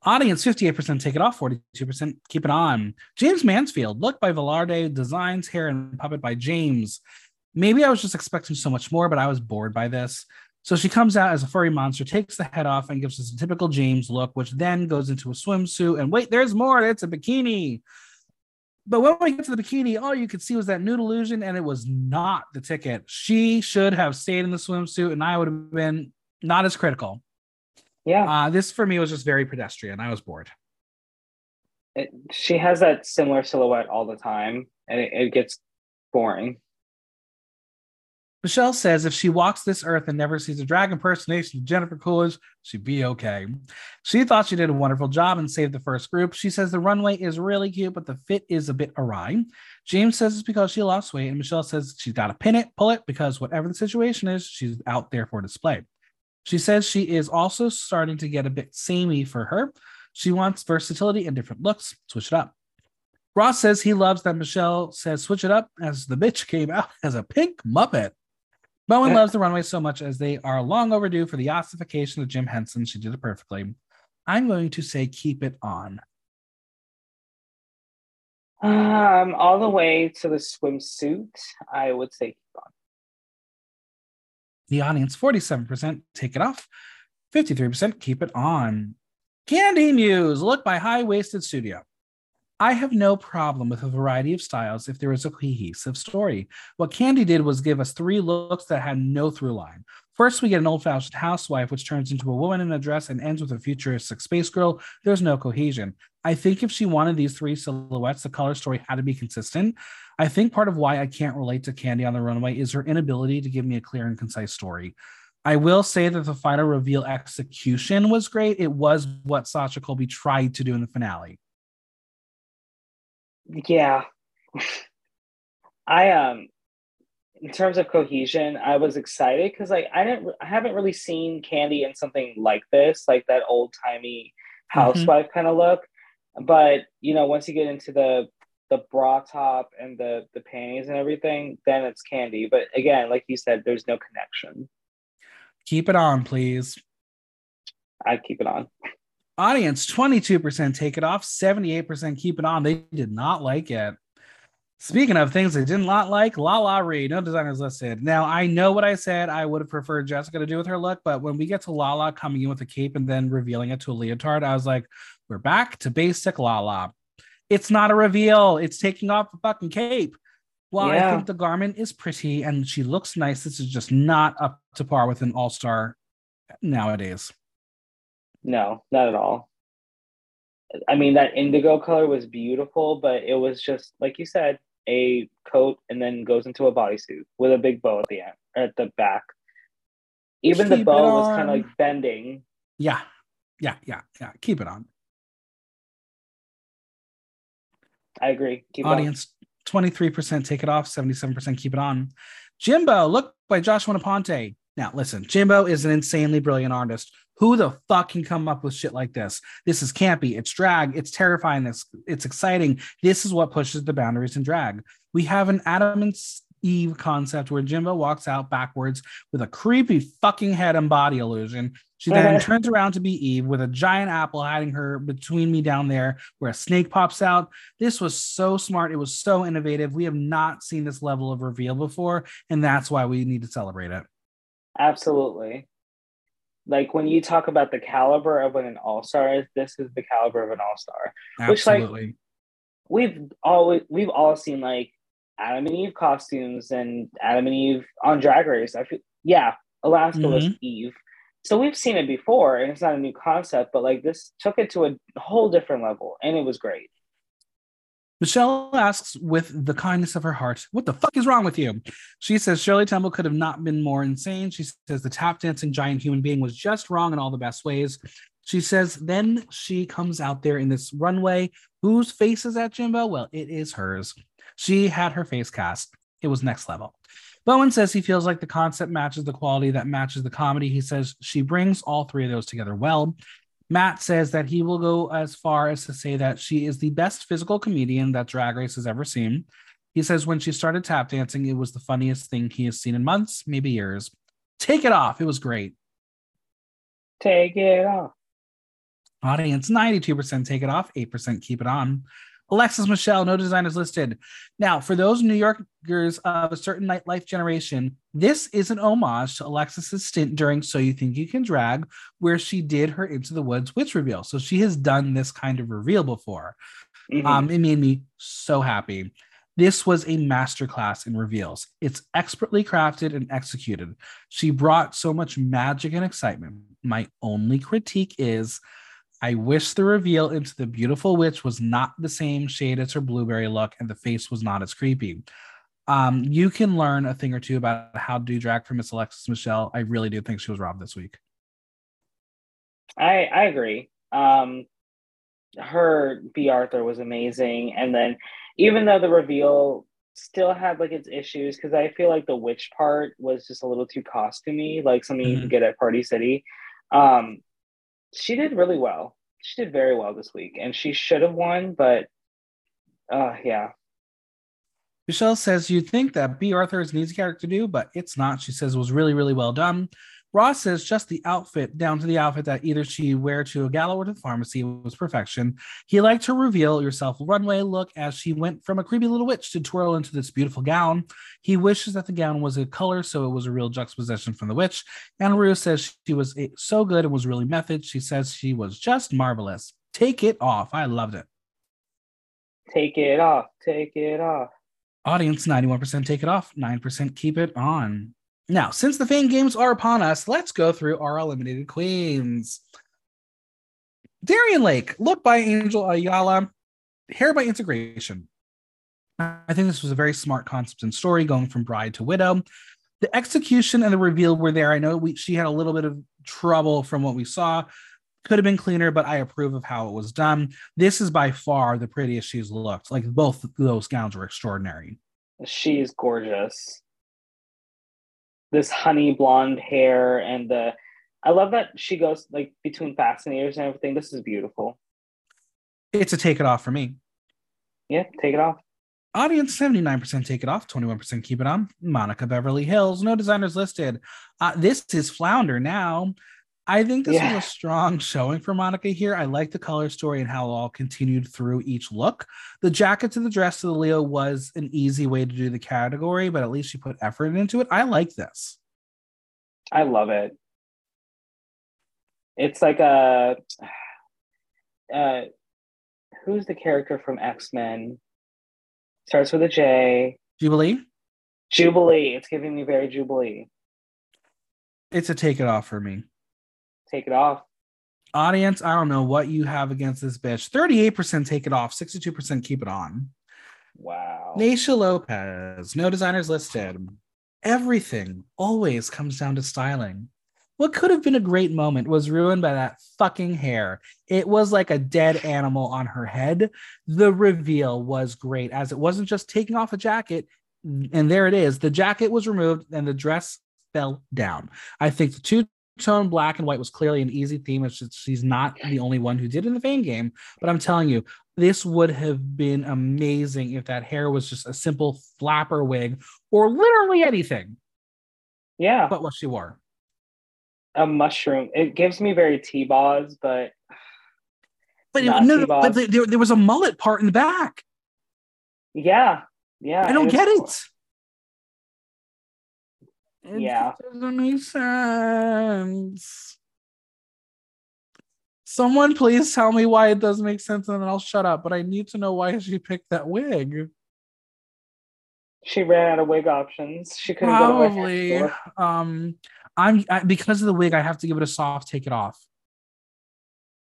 Audience 58% take it off, 42% keep it on. James Mansfield, look by Velarde, designs, hair, and puppet by James. Maybe I was just expecting so much more, but I was bored by this. So she comes out as a furry monster, takes the head off, and gives us a typical James look, which then goes into a swimsuit. And wait, there's more. It's a bikini. But when we get to the bikini, all you could see was that nude illusion, and it was not the ticket. She should have stayed in the swimsuit, and I would have been not as critical. Yeah. Uh, this for me was just very pedestrian. I was bored. It, she has that similar silhouette all the time and it, it gets boring. Michelle says if she walks this earth and never sees a drag impersonation of Jennifer Coolidge, she'd be okay. She thought she did a wonderful job and saved the first group. She says the runway is really cute, but the fit is a bit awry. James says it's because she lost weight, and Michelle says she's got to pin it, pull it, because whatever the situation is, she's out there for display. She says she is also starting to get a bit samey for her. She wants versatility and different looks. Switch it up. Ross says he loves that Michelle says switch it up as the bitch came out as a pink Muppet. Bowen loves the runway so much as they are long overdue for the ossification of Jim Henson. She did it perfectly. I'm going to say keep it on. Um, all the way to the swimsuit, I would say keep on. The audience 47% take it off, 53% keep it on. Kandy Muse, look by High Waisted Studio. I have no problem with a variety of styles if there is a cohesive story. What Kandy did was give us three looks that had no through line. First, we get an old fashioned housewife, which turns into a woman in a dress and ends with a futuristic space girl. There's no cohesion. I think if she wanted these three silhouettes, the color story had to be consistent. I think part of why I can't relate to Kandy on the runway is her inability to give me a clear and concise story. I will say that the final reveal execution was great. It was what Sasha Colby tried to do in the finale. Yeah. I um in terms of cohesion, I was excited because like I didn't I haven't really seen Kandy in something like this, like that old timey mm-hmm. housewife mm-hmm. kind of look. But you know, once you get into the the bra top and the the panties and everything, then it's Kandy. But again, like you said, there's no connection. Keep it on, please. I keep it on. Audience 22% take it off, 78% keep it on. They did not like it. Speaking of things they did not like, LaLa Ri, no designers listed. Now, I know what I said I would have preferred Jessica to do with her look, but when we get to LaLa coming in with a cape and then revealing it to a leotard, I was like, we're back to basic LaLa. It's not a reveal, it's taking off a fucking cape. While yeah. I think the garment is pretty and she looks nice, this is just not up to par with an all star nowadays. No, not at all. I mean, that indigo color was beautiful, but it was just, like you said, a coat and then goes into a bodysuit with a big bow at the end, at the back. Even Keep the bow was kind of like bending. Yeah. Yeah. Yeah. Yeah. Keep it on. I agree. Keep Audience 23% take it off, 77% keep it on. Jimbo, look by Joshua Naponte. Now, listen, Jimbo is an insanely brilliant artist. Who the fuck can come up with shit like this? This is campy. It's drag. It's terrifying. It's, it's exciting. This is what pushes the boundaries in drag. We have an Adam and Eve concept where Jimbo walks out backwards with a creepy fucking head and body illusion. She then turns around to be Eve with a giant apple hiding her between me down there where a snake pops out. This was so smart. It was so innovative. We have not seen this level of reveal before, and that's why we need to celebrate it. Absolutely. Like when you talk about the caliber of what an all star is, this is the caliber of an all star. Which like we've always we've all seen like Adam and Eve costumes and Adam and Eve on Drag Race. I feel yeah, Alaska mm-hmm. was Eve. So we've seen it before and it's not a new concept, but like this took it to a whole different level and it was great. Michelle asks with the kindness of her heart, What the fuck is wrong with you? She says Shirley Temple could have not been more insane. She says the tap dancing giant human being was just wrong in all the best ways. She says, then she comes out there in this runway. Whose face is that, Jimbo? Well, it is hers. She had her face cast. It was next level. Bowen says he feels like the concept matches the quality that matches the comedy. He says she brings all three of those together well. Matt says that he will go as far as to say that she is the best physical comedian that Drag Race has ever seen. He says when she started tap dancing, it was the funniest thing he has seen in months, maybe years. Take it off. It was great. Take it off. Audience 92% take it off, 8% keep it on. Alexis Michelle, no designers listed. Now, for those New Yorkers of a certain nightlife generation, this is an homage to Alexis's stint during So You Think You Can Drag, where she did her Into the Woods witch reveal. So she has done this kind of reveal before. Mm-hmm. Um, it made me so happy. This was a masterclass in reveals. It's expertly crafted and executed. She brought so much magic and excitement. My only critique is I wish the reveal into the beautiful witch was not the same shade as her blueberry look and the face was not as creepy. Um, you can learn a thing or two about how to do drag from Miss Alexis Michelle. I really do think she was robbed this week. I I agree. Um, her Bea Arthur was amazing, and then even though the reveal still had like its issues, because I feel like the witch part was just a little too costumey, like something mm-hmm. you can get at Party City. Um, she did really well. She did very well this week, and she should have won, but uh, yeah. Michelle says you'd think that Bea Arthur is an easy character to do, but it's not. She says it was really, really well done. Ross says just the outfit, down to the outfit that either she wear to a gala or to the pharmacy, was perfection. He liked her reveal yourself runway look as she went from a creepy little witch to twirl into this beautiful gown. He wishes that the gown was a color, so it was a real juxtaposition from the witch. And Ru says she was eh, so good and was really method. She says she was just marvelous. Take it off. I loved it. Take it off. Take it off. Audience 91% take it off, 9% keep it on. Now, since the Fame Games are upon us, let's go through our eliminated queens. Darienne Lake, look by Angel Ayala, hair by integration. I think this was a very smart concept and story going from bride to widow. The execution and the reveal were there. I know we, she had a little bit of trouble from what we saw. Could have been cleaner, but I approve of how it was done. This is by far the prettiest she's looked. Like both those gowns were extraordinary. She's gorgeous. This honey blonde hair and the I love that she goes like between fascinators and everything. This is beautiful. It's a take it off for me. Yeah, take it off. Audience 79% take it off, 21% keep it on. Monica Beverly Hillz, no designers listed. Uh, this is Flounder now. I think this yeah. was a strong showing for Monica here. I like the color story and how it all continued through each look. The jacket to the dress to the Leo was an easy way to do the category, but at least she put effort into it. I like this. I love it. It's like a uh, who's the character from X Men? Starts with a J. Jubilee. Jubilee. It's giving me very Jubilee. It's a take it off for me take it off. Audience, I don't know what you have against this bitch. 38% take it off, 62% keep it on. Wow. Naysha Lopez, no designers listed. Everything always comes down to styling. What could have been a great moment was ruined by that fucking hair. It was like a dead animal on her head. The reveal was great, as it wasn't just taking off a jacket, and there it is. The jacket was removed and the dress fell down. I think the two tone black and white was clearly an easy theme. It's just she's not the only one who did in the Fame game, but I'm telling you, this would have been amazing if that hair was just a simple flapper wig or literally anything. Yeah. But what she wore. A mushroom. It gives me very T-Boz, but but no, no, but there, there was a mullet part in the back. Yeah. Yeah. I don't get it. It yeah. doesn't make sense. Someone please tell me why it doesn't make sense and then I'll shut up. But I need to know why she picked that wig. She ran out of wig options. She couldn't probably. Go um, I'm I, because of the wig. I have to give it a soft take it off.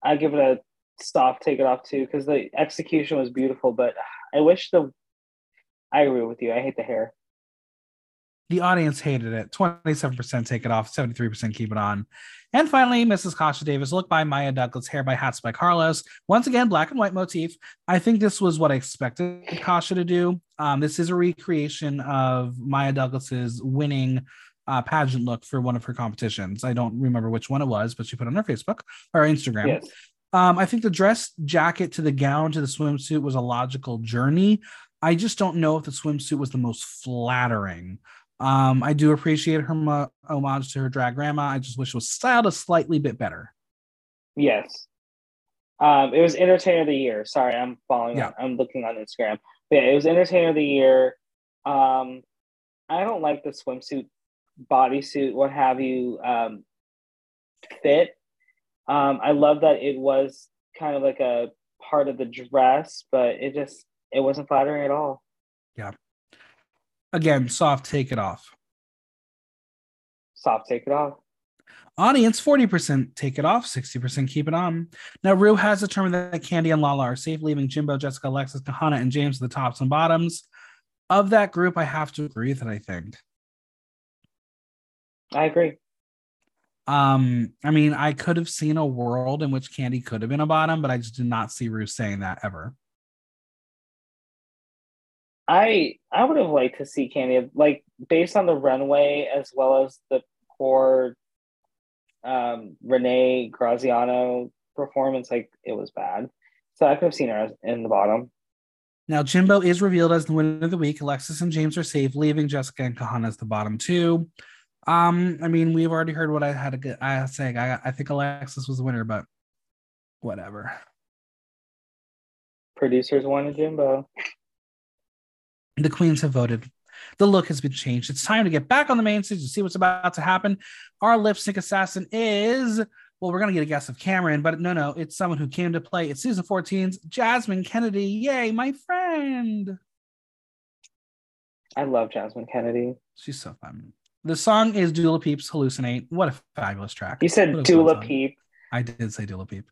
I give it a soft take it off too because the execution was beautiful. But I wish the. I agree with you. I hate the hair. The audience hated it. 27% take it off, 73% keep it on. And finally, Mrs. Kasha Davis, look by Maya Douglas, hair by Hats by Carlos. Once again, black and white motif. I think this was what I expected Kasha to do. Um, this is a recreation of Maya Douglas's winning uh, pageant look for one of her competitions. I don't remember which one it was, but she put on her Facebook or Instagram. Yes. Um, I think the dress jacket to the gown to the swimsuit was a logical journey. I just don't know if the swimsuit was the most flattering. Um, I do appreciate her mo- homage to her drag grandma. I just wish it was styled a slightly bit better. Yes. Um, it was Entertainer of the Year. Sorry, I'm following. Yeah. On, I'm looking on Instagram. But yeah, it was Entertainer of the Year. Um, I don't like the swimsuit, bodysuit, what have you, um, fit. Um, I love that it was kind of like a part of the dress, but it just it wasn't flattering at all. Yeah. Again, soft take it off. Soft take it off. Audience 40% take it off, 60% keep it on. Now, Ru has determined that Kandy and Lala are safe, leaving Jimbo, Jessica, Alexis, Kahanna, and James at the tops and bottoms. Of that group, I have to agree that I think. I agree. Um, I mean, I could have seen a world in which Kandy could have been a bottom, but I just did not see Ru saying that ever. I I would have liked to see Kandy like based on the runway as well as the poor um, Renee Graziano performance. Like it was bad, so I could have seen her in the bottom. Now, Jimbo is revealed as the winner of the week. Alexis and James are safe, leaving Jessica and Kahanna as the bottom two. Um, I mean, we've already heard what I had to get. I say I, I think Alexis was the winner, but whatever. Producers wanted Jimbo. The queens have voted. The look has been changed. It's time to get back on the main stage to see what's about to happen. Our lip sync assassin is well, we're gonna get a guess of Cameron, but no, no, it's someone who came to play. It's season 14's Jasmine Kennedy. Yay, my friend. I love Jasmine Kennedy. She's so fun. The song is Dula Peep's Hallucinate. What a fabulous track. You said Dula Peep. I did say Dula Peep.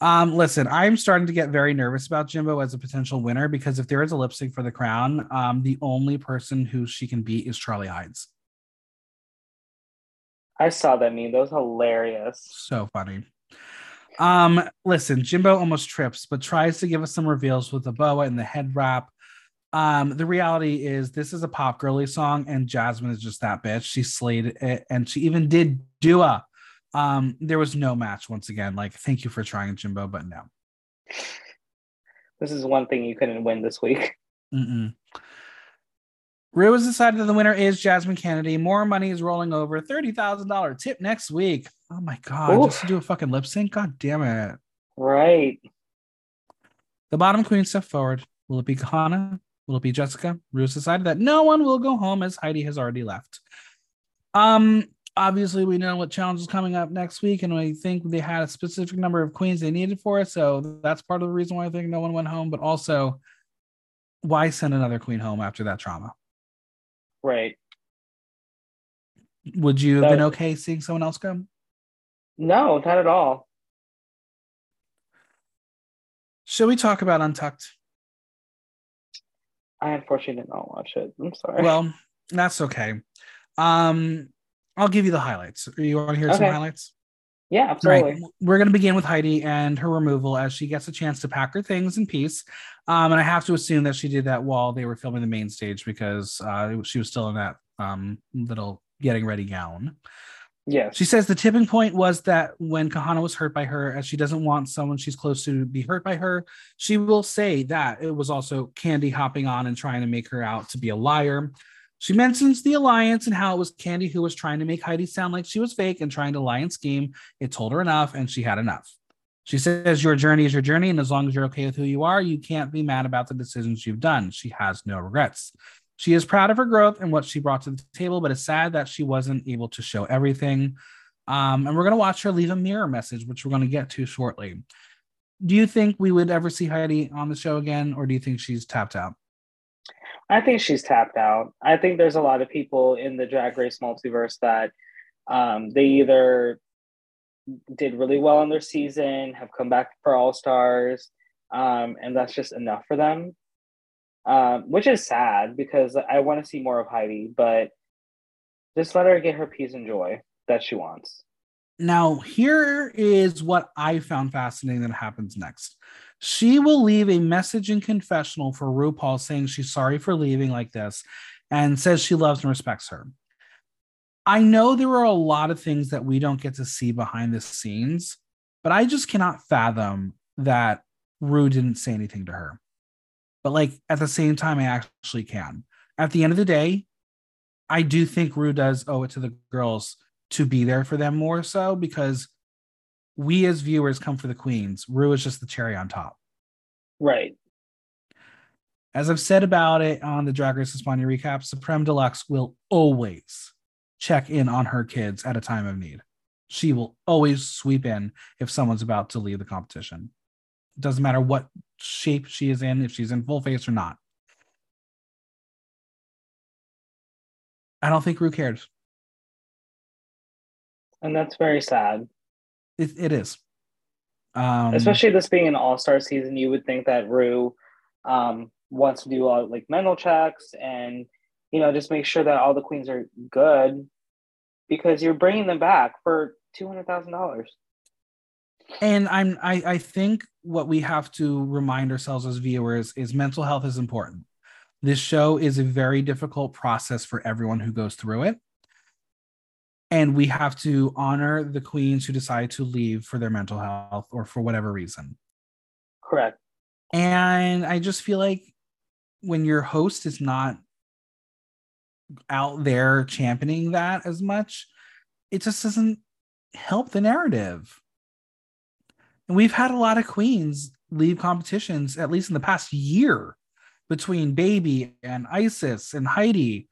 Um, listen, I'm starting to get very nervous about Jimbo as a potential winner because if there is a lip sync for the crown, um, the only person who she can beat is Charlie Hides. I saw that meme. That was hilarious. So funny. Um, listen, Jimbo almost trips, but tries to give us some reveals with the boa and the head wrap. Um, the reality is this is a pop girly song, and Jasmine is just that bitch. She slayed it, and she even did Dua. Um, there was no match once again. Like, thank you for trying, Jimbo, but no. This is one thing you couldn't win this week. Mm-mm. Ru has decided that the winner is Jasmine Kennedy. More money is rolling over. $30,000 tip next week. Oh my God. Oof. Just to do a fucking lip sync? God damn it. Right. The bottom queen step forward. Will it be Kahanna? Will it be Jessica? Ru decided that no one will go home as Heidi has already left. Um, obviously we know what challenge is coming up next week, and I think they had a specific number of queens they needed for it. So that's part of the reason why I think no one went home, but also why send another queen home after that trauma? Right. Would you have been okay seeing someone else come? No, not at all. Should we talk about Untucked? I unfortunately did not watch it. I'm sorry. Well, that's okay. Um, I'll give you the highlights. You want to hear okay. some highlights? Yeah, absolutely. Right. We're going to begin with Heidi and her removal as she gets a chance to pack her things in peace. Um, and I have to assume that she did that while they were filming the main stage because uh, she was still in that um, little getting ready gown. Yeah. She says the tipping point was that when Kahanna was hurt by her, as she doesn't want someone she's close to be hurt by her, she will say that it was also Kandy hopping on and trying to make her out to be a liar. She mentions the alliance and how it was Kandy who was trying to make Heidi sound like she was fake and trying to lie and scheme. It told her enough, and she had enough. She says, Your journey is your journey, and as long as you're okay with who you are, you can't be mad about the decisions you've done. She has no regrets. She is proud of her growth and what she brought to the table, but it's sad that she wasn't able to show everything. Um, and we're going to watch her leave a mirror message, which we're going to get to shortly. Do you think we would ever see Heidi on the show again, or do you think she's tapped out? I think she's tapped out. I think there's a lot of people in the Drag Race multiverse that um, they either did really well in their season, have come back for All Stars, um, and that's just enough for them, um, which is sad because I want to see more of Heidi, but just let her get her peace and joy that she wants. Now, here is what I found fascinating that happens next. She will leave a message in confessional for RuPaul saying she's sorry for leaving like this and says she loves and respects her. I know there are a lot of things that we don't get to see behind the scenes, but I just cannot fathom that Ru didn't say anything to her. But like at the same time, I actually can. At the end of the day, I do think Ru does owe it to the girls to be there for them more so because we as viewers come for the queens. Ru is just the cherry on top. Right. As I've said about it on the Drag Race Hispania recap, Supremme deLuxe will always check in on her kids at a time of need. She will always sweep in if someone's about to leave the competition. It doesn't matter what shape she is in, if she's in full face or not. I don't think Ru cared. And that's very sad. It, it is. Um, Especially this being an all star season, you would think that Ru um, wants to do all like mental checks and you know just make sure that all the queens are good because you're bringing them back for two hundred thousand dollars. And I'm I, I think what we have to remind ourselves as viewers is mental health is important. This show is a very difficult process for everyone who goes through it and we have to honor the queens who decide to leave for their mental health or for whatever reason. Correct. And I just feel like when your host is not out there championing that as much, it just doesn't help the narrative. And we've had a lot of queens leave competitions, at least in the past year, between Baby and Isis and Heidi.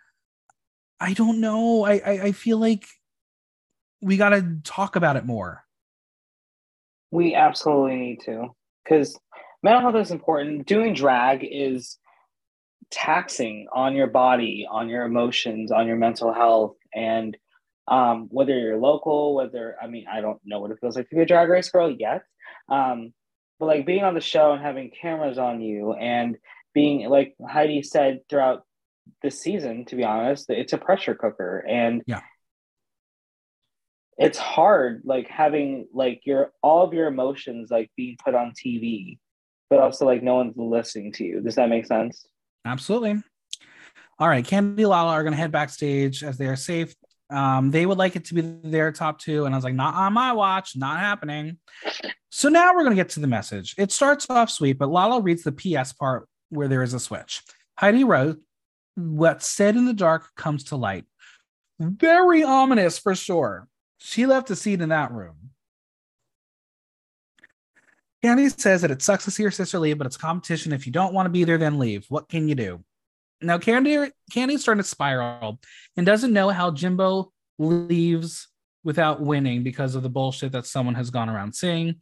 I don't know. I I, I feel like we got to talk about it more. We absolutely need to because mental health is important. Doing drag is taxing on your body, on your emotions, on your mental health, and um, whether you're local, whether I mean I don't know what it feels like to be a drag race girl yet, um, but like being on the show and having cameras on you and being like Heidi said throughout this season, to be honest, it's a pressure cooker and yeah it's hard like having like your all of your emotions like being put on TV, but also like no one's listening to you. Does that make sense? Absolutely. All right, Kandy Lala are going to head backstage as they are safe. Um, they would like it to be their top two, and I was like, not on my watch, not happening. So now we're going to get to the message. It starts off sweet, but Lala reads the PS part where there is a switch. Heidi wrote, "What's said in the dark comes to light." Very ominous for sure. She left a seat in that room. Kandy says that it sucks to see her sister leave, but it's competition. If you don't want to be there, then leave. What can you do? Now, Kandy Kandy's starting to spiral and doesn't know how Jimbo leaves without winning because of the bullshit that someone has gone around saying.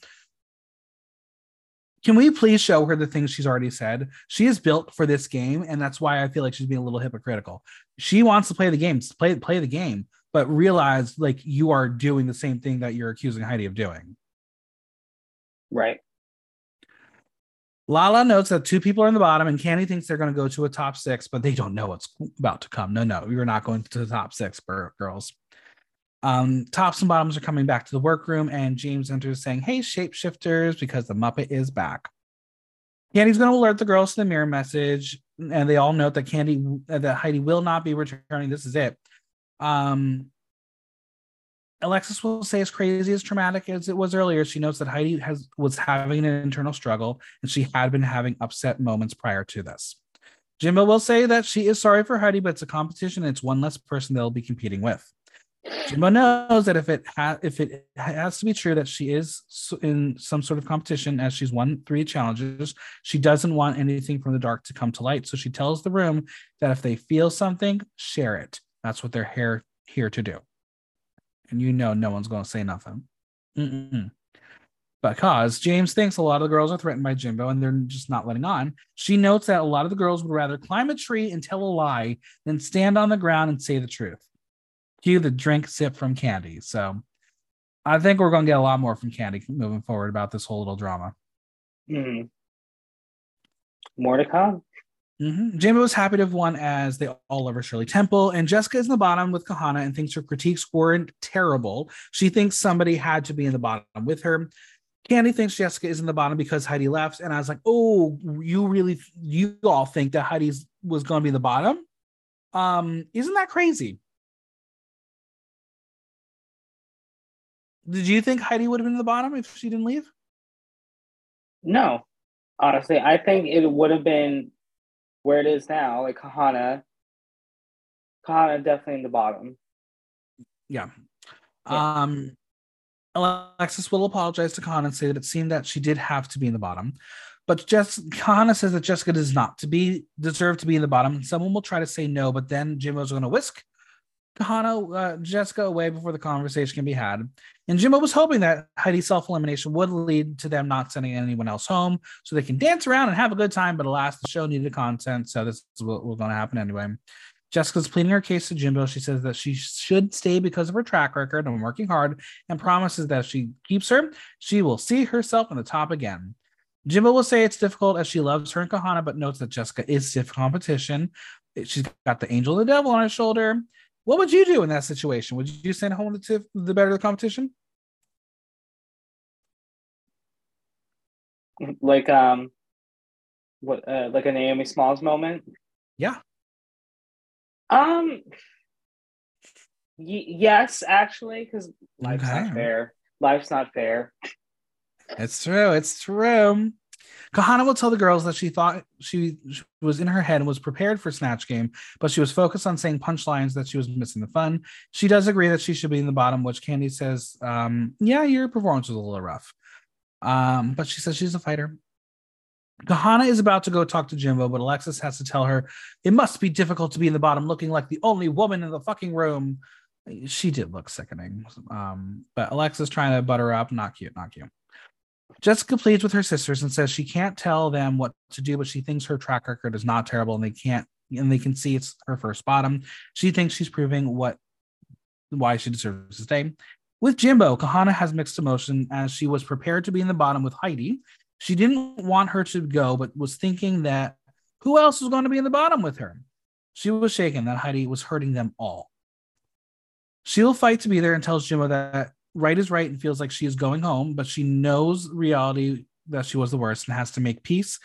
Can we please show her the things she's already said? She is built for this game, and that's why I feel like she's being a little hypocritical. She wants to play the game, play play the game, but realize like you are doing the same thing that you're accusing Heidi of doing. Right. Lala notes that two people are in the bottom, and Kandy thinks they're going to go to a top six, but they don't know what's about to come. No, no, you're not going to the top six, girls. Um, tops and bottoms are coming back to the workroom, and James enters saying, Hey, shapeshifters, because the Muppet is back. Kandy's going to alert the girls to the mirror message, and they all note that Kandy, that Heidi will not be returning. This is it. Um, Alexis will say, as crazy as traumatic as it was earlier, she notes that Heidi has was having an internal struggle and she had been having upset moments prior to this. Jimbo will say that she is sorry for Heidi, but it's a competition and it's one less person they'll be competing with. Jimbo knows that if it ha- if it has to be true that she is in some sort of competition as she's won three challenges, she doesn't want anything from the dark to come to light. So she tells the room that if they feel something, share it. That's what they're here here to do. And you know, no one's going to say nothing. Mm-mm. Because James thinks a lot of the girls are threatened by Jimbo and they're just not letting on. She notes that a lot of the girls would rather climb a tree and tell a lie than stand on the ground and say the truth. Cue the drink sip from Kandy. So I think we're going to get a lot more from Kandy moving forward about this whole little drama. Mm-hmm. More to come. Mm-hmm. Jimbo was happy to have won as they all love Shirley Temple, and Jessica is in the bottom with Kahanna and thinks her critiques weren't terrible. She thinks somebody had to be in the bottom with her. Kandy thinks Jessica is in the bottom because Heidi left, and I was like, "Oh, you really, you all think that Heidi was going to be in the bottom? Um, isn't that crazy?" Did you think Heidi would have been in the bottom if she didn't leave? No, honestly, I think it would have been where it is now, like Kahanna, Kahanna definitely in the bottom. Yeah. yeah. Um, Alexis will apologize to Kahanna and say that it seemed that she did have to be in the bottom. But Jess, Kahanna says that Jessica does not to be deserve to be in the bottom. Someone will try to say no, but then Jimbo's going to whisk Kahanna, uh, Jessica away before the conversation can be had. And Jimbo was hoping that Heidi's self elimination would lead to them not sending anyone else home so they can dance around and have a good time. But alas, the show needed content. So this is what was going to happen anyway. Jessica's pleading her case to Jimbo. She says that she should stay because of her track record and working hard and promises that if she keeps her, she will see herself on the top again. Jimbo will say it's difficult as she loves her and Kahanna, but notes that Jessica is stiff competition. She's got the angel of the devil on her shoulder. What would you do in that situation? Would you send home the tip, the better the competition? Like um, what uh, like a Naomi Smalls moment? Yeah. Um. Y- yes, actually, because life's okay. not fair. Life's not fair. It's true. It's true. Kahanna will tell the girls that she thought she she, was in her head and was prepared for Snatch Game, but she was focused on saying punchlines that she was missing the fun. She does agree that she should be in the bottom, which Kandy says, um, Yeah, your performance was a little rough. Um, but she says she's a fighter. Kahanna is about to go talk to Jimbo, but Alexis has to tell her it must be difficult to be in the bottom looking like the only woman in the fucking room. She did look sickening. Um, but Alexis trying to butter up, not cute, not cute. Jessica pleads with her sisters and says she can't tell them what to do, but she thinks her track record is not terrible and they can't and they can see it's her first bottom. She thinks she's proving what why she deserves to stay. With Jimbo, Kahanna has mixed emotion as she was prepared to be in the bottom with Heidi. She didn't want her to go, but was thinking that who else was going to be in the bottom with her? She was shaken that Heidi was hurting them all. She'll fight to be there and tells Jimbo that right is right and feels like she is going home, but she knows reality that she was the worst and has to make peace.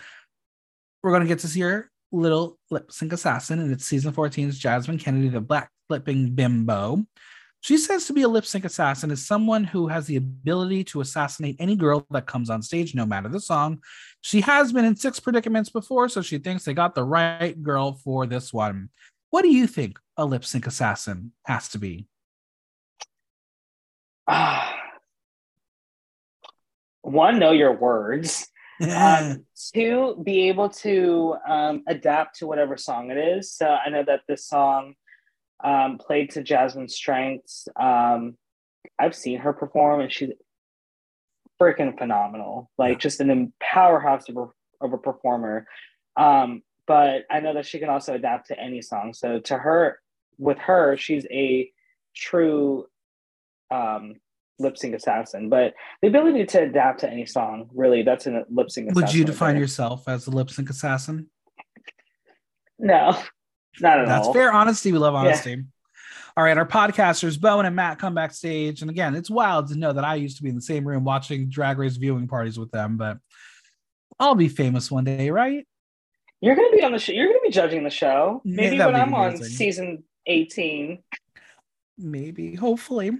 We're going to get to see her little lip sync assassin, and it's season 14's Jasmine Kennedie, the black flipping bimbo. She says to be a lip sync assassin is someone who has the ability to assassinate any girl that comes on stage, no matter the song. She has been in six predicaments before, so she thinks they got the right girl for this one. What do you think a lip sync assassin has to be? one, know your words. um, two, be able to um, adapt to whatever song it is. So I know that this song um, played to Jasmine's strengths. Um, I've seen her perform, and she's freaking phenomenal. Like just an powerhouse of a, of a performer. Um, but I know that she can also adapt to any song. So to her, with her, she's a true um, lip sync assassin. But the ability to adapt to any song, really, that's a lip sync. Assassin. Would you define yourself as a lip sync assassin? No, not at that's all. Fair honesty. We love honesty. Yeah. All right, our podcasters, Bowen and Matt, come backstage. And again, it's wild to know that I used to be in the same room watching drag race viewing parties with them, but I'll be famous one day, right? You're going to be on the show. You're going to be judging the show. Maybe yeah, when I'm amazing. on season 18. Maybe, hopefully.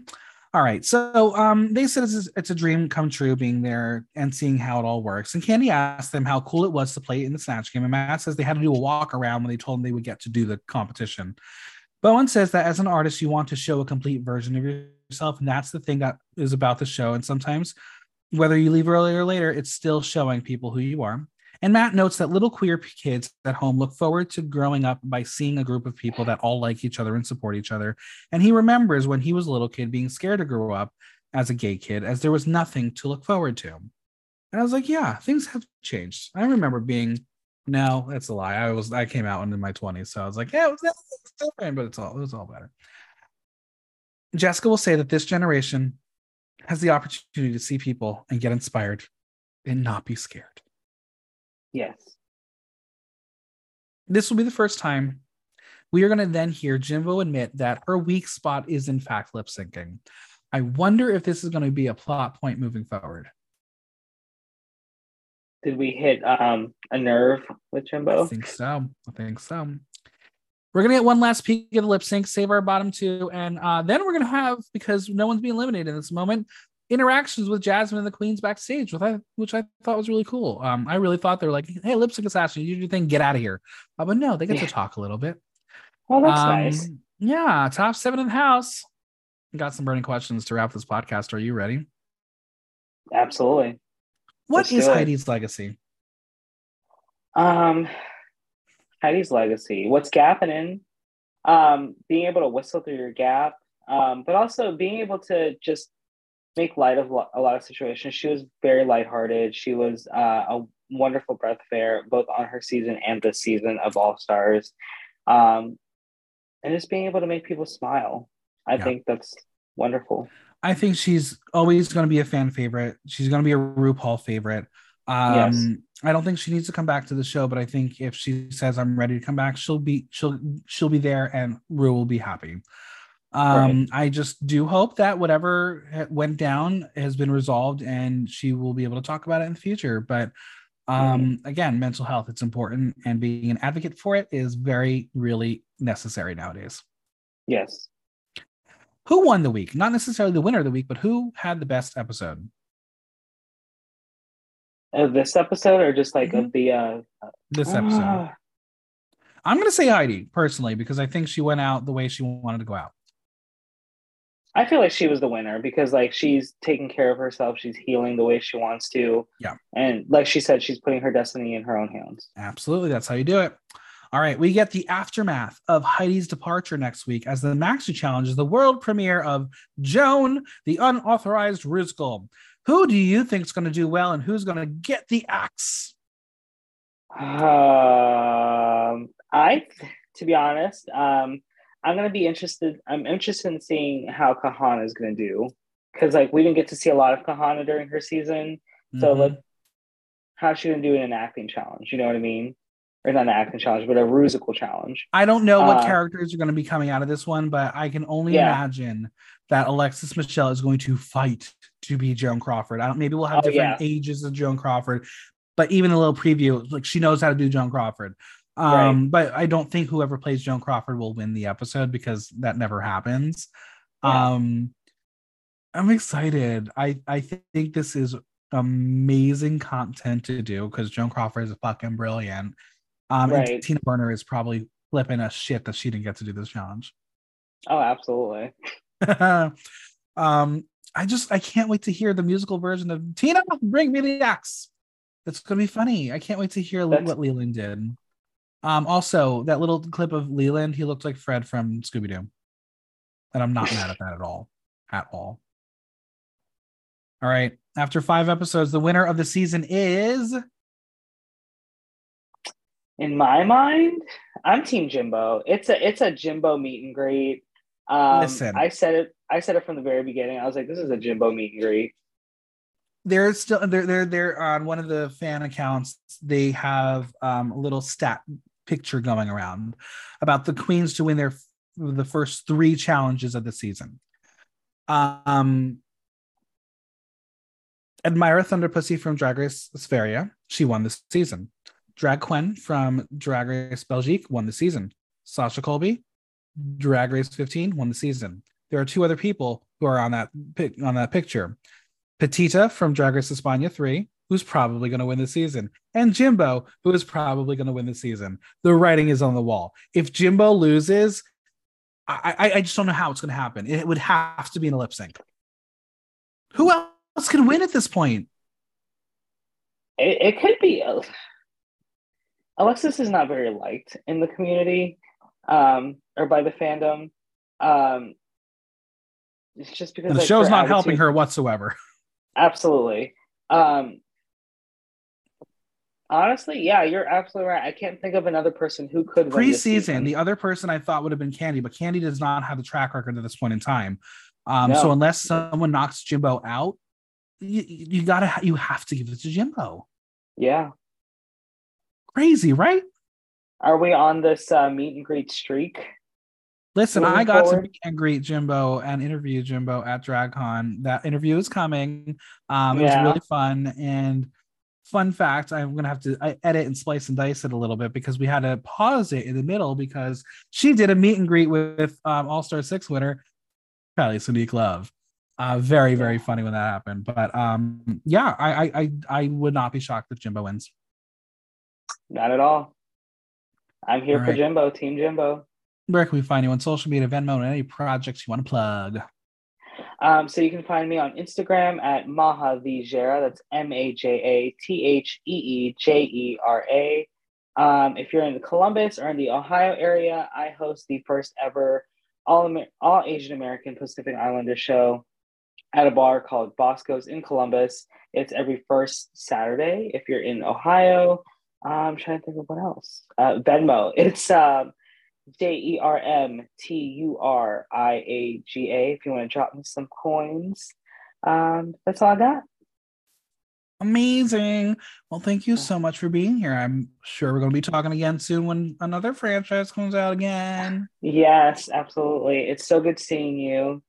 All right. So um, they said it's, it's a dream come true being there and seeing how it all works. And Kandy asked them how cool it was to play in the Snatch game. And Matt says they had to do a walk around when they told them they would get to do the competition. Bowen says that as an artist, you want to show a complete version of yourself. And that's the thing that is about the show. And sometimes, whether you leave early or later, it's still showing people who you are. And Matt notes that little queer kids at home look forward to growing up by seeing a group of people that all like each other and support each other. And he remembers when he was a little kid being scared to grow up as a gay kid, as there was nothing to look forward to. And I was like, yeah, things have changed. I remember being, no, that's a lie. I was, I came out in my 20s. So I was like, yeah, it was, it's different, but it's all, it was all better. Jessica Wild say that this generation has the opportunity to see people and get inspired and not be scared. Yes. This will be the first time we are going to then hear Jimbo admit that her weak spot is in fact lip syncing. I wonder if this is going to be a plot point moving forward. Did we hit um, a nerve with Jimbo? I think so. I think so. We're gonna get one last peek at the lip sync, save our bottom two, and uh, then we're gonna have because no one's being eliminated in this moment interactions with Jasmine and the Queens backstage, which I which I thought was really cool. Um, I really thought they were like, "Hey, lip sync assassin, you do your thing, get out of here." Uh, but no, they get yeah. to talk a little bit. Well, that's um, nice. Yeah, top seven in the house. Got some burning questions to wrap this podcast. Are you ready? Absolutely. What Let's is Heidi's legacy? Um, Heidi's legacy. What's gapping Um, being able to whistle through your gap, um, but also being able to just make light of a lot of situations. She was very lighthearted. She was uh, a wonderful breath of air, both on her season and this season of All Stars. Um, and just being able to make people smile. I yeah. think that's wonderful. I think she's always going to be a fan favorite. She's going to be a RuPaul favorite. Um, yes. I don't think she needs to come back to the show, but I think if she says I'm ready to come back, she'll be she'll she'll be there, and Ru will be happy. Um, right. I just do hope that whatever went down has been resolved and she will be able to talk about it in the future. But um, mm-hmm. again, mental health, it's important, and being an advocate for it is very, really necessary nowadays. Yes. Who won the week? Not necessarily the winner of the week, but who had the best episode? Of this episode, or just like of the uh This episode. ah, I'm gonna say Heidi personally because I think she went out the way she wanted to go out. I feel like she was the winner because like she's taking care of herself, she's healing the way she wants to. Yeah. And like she said, she's putting her destiny in her own hands. Absolutely, that's how you do it. All right, we get the aftermath of Heidi's departure next week as the Maxi Challenge is the world premiere of Joan, the unauthorized Rusical. Who do you think is going to do well, and who's going to get the axe? Um, I, to be honest, um, I'm gonna be interested. I'm interested in seeing how Kahanna is gonna do because, like, we didn't get to see a lot of Kahanna during her season. So, Mhm. like, how's she gonna do in an acting challenge? You know what I mean? Or not an acting challenge, but a rusical challenge. I don't know what uh, characters are going to be coming out of this one, but I can only Yeah. imagine that Alexis Michelle is going to fight to be Joan Crawford. I don't. Maybe we'll have Oh, different yeah. ages of Joan Crawford, but even a little preview, like she knows how to do Joan Crawford. Um, but I don't think whoever plays Joan Crawford will win the episode because that never happens. Yeah. Um, I'm excited. I I think this is amazing content to do because Joan Crawford is fucking brilliant. Um, Right. and Tina Burner is probably flipping a shit that she didn't get to do this challenge. Oh, absolutely. um, I just I can't wait to hear the musical version of Tina. Bring me the axe. It's gonna be funny. I can't wait to hear That's- what Leland did. Um, also that little clip of Leland, he looked like Fred from Scooby Doo, and I'm not mad at that at all, at all. All right. After five episodes, the winner of the season is In my mind, I'm Team Jimbo. It's a it's a Jimbo meet and greet. Um, Listen. I said it. I said it from the very beginning. I was like, "This is a Jimbo meet and greet." they're still they're they're they're on one of the fan accounts they have um a little stat picture going around about the queens to win their the first three challenges of the season. Um Admira Thunderpussy from drag race Sverige, she won this season. Drag Couenne from drag race belgique won the season. Sasha Colby drag race 15 won the season. There are two other people who are on that on that picture. Pitita from Drag Race España 3, who's probably going to win the season, and Jimbo, who is probably going to win the season. The writing is on the wall. If Jimbo loses, I, I, I just don't know how it's going to happen. It would have to be in a lip sync. Who else can win at this point? It, it could be. Alexis is not very liked in the community, um, or by the fandom. Um, it's just because And the like, show's not helping her whatsoever. Absolutely. Um, honestly, yeah, you're absolutely right. I can't think of another person who could Preseason, season. the other person I thought would have been Kandy, but Kandy does not have the track record at this point in time. Um, No. So unless someone knocks Jimbo out, you, you gotta you have to give it to Jimbo. yeah. Crazy, right? Are we on this uh, meet and greet streak? Listen, Moving I got to meet and greet Jimbo and interview Jimbo at DragCon. That interview is coming. Um, it was really fun. And fun fact, I'm gonna have to I edit and splice and dice it a little bit because we had to pause it in the middle because she did a meet and greet with um, All Star Six winner Kylie Sonique Love. Uh, very very funny when that happened. But um, yeah, I, I I I would not be shocked if Jimbo wins. Not at all. I'm here All for right. Jimbo, Team Jimbo. Where can we find you on social media, Venmo, and any projects you want to plug? Um, so you can find me on Instagram at Maja Vijera. That's M A J A T H E E J E R A. Um, if you're in the Columbus or in the Ohio area, I host the first ever all Amer- all Asian American Pacific Islander show at a bar called Bosco's in Columbus. It's every first Saturday. If you're in Ohio, I'm trying to think of what else. Uh, Venmo. It's um, J E R M T U R I A G A. If you want to drop me some coins, um, that's all I got. Amazing. Well, thank you so much for being here. I'm sure we're going to be talking again soon when another franchise comes out again. Yes, absolutely. It's so good seeing you.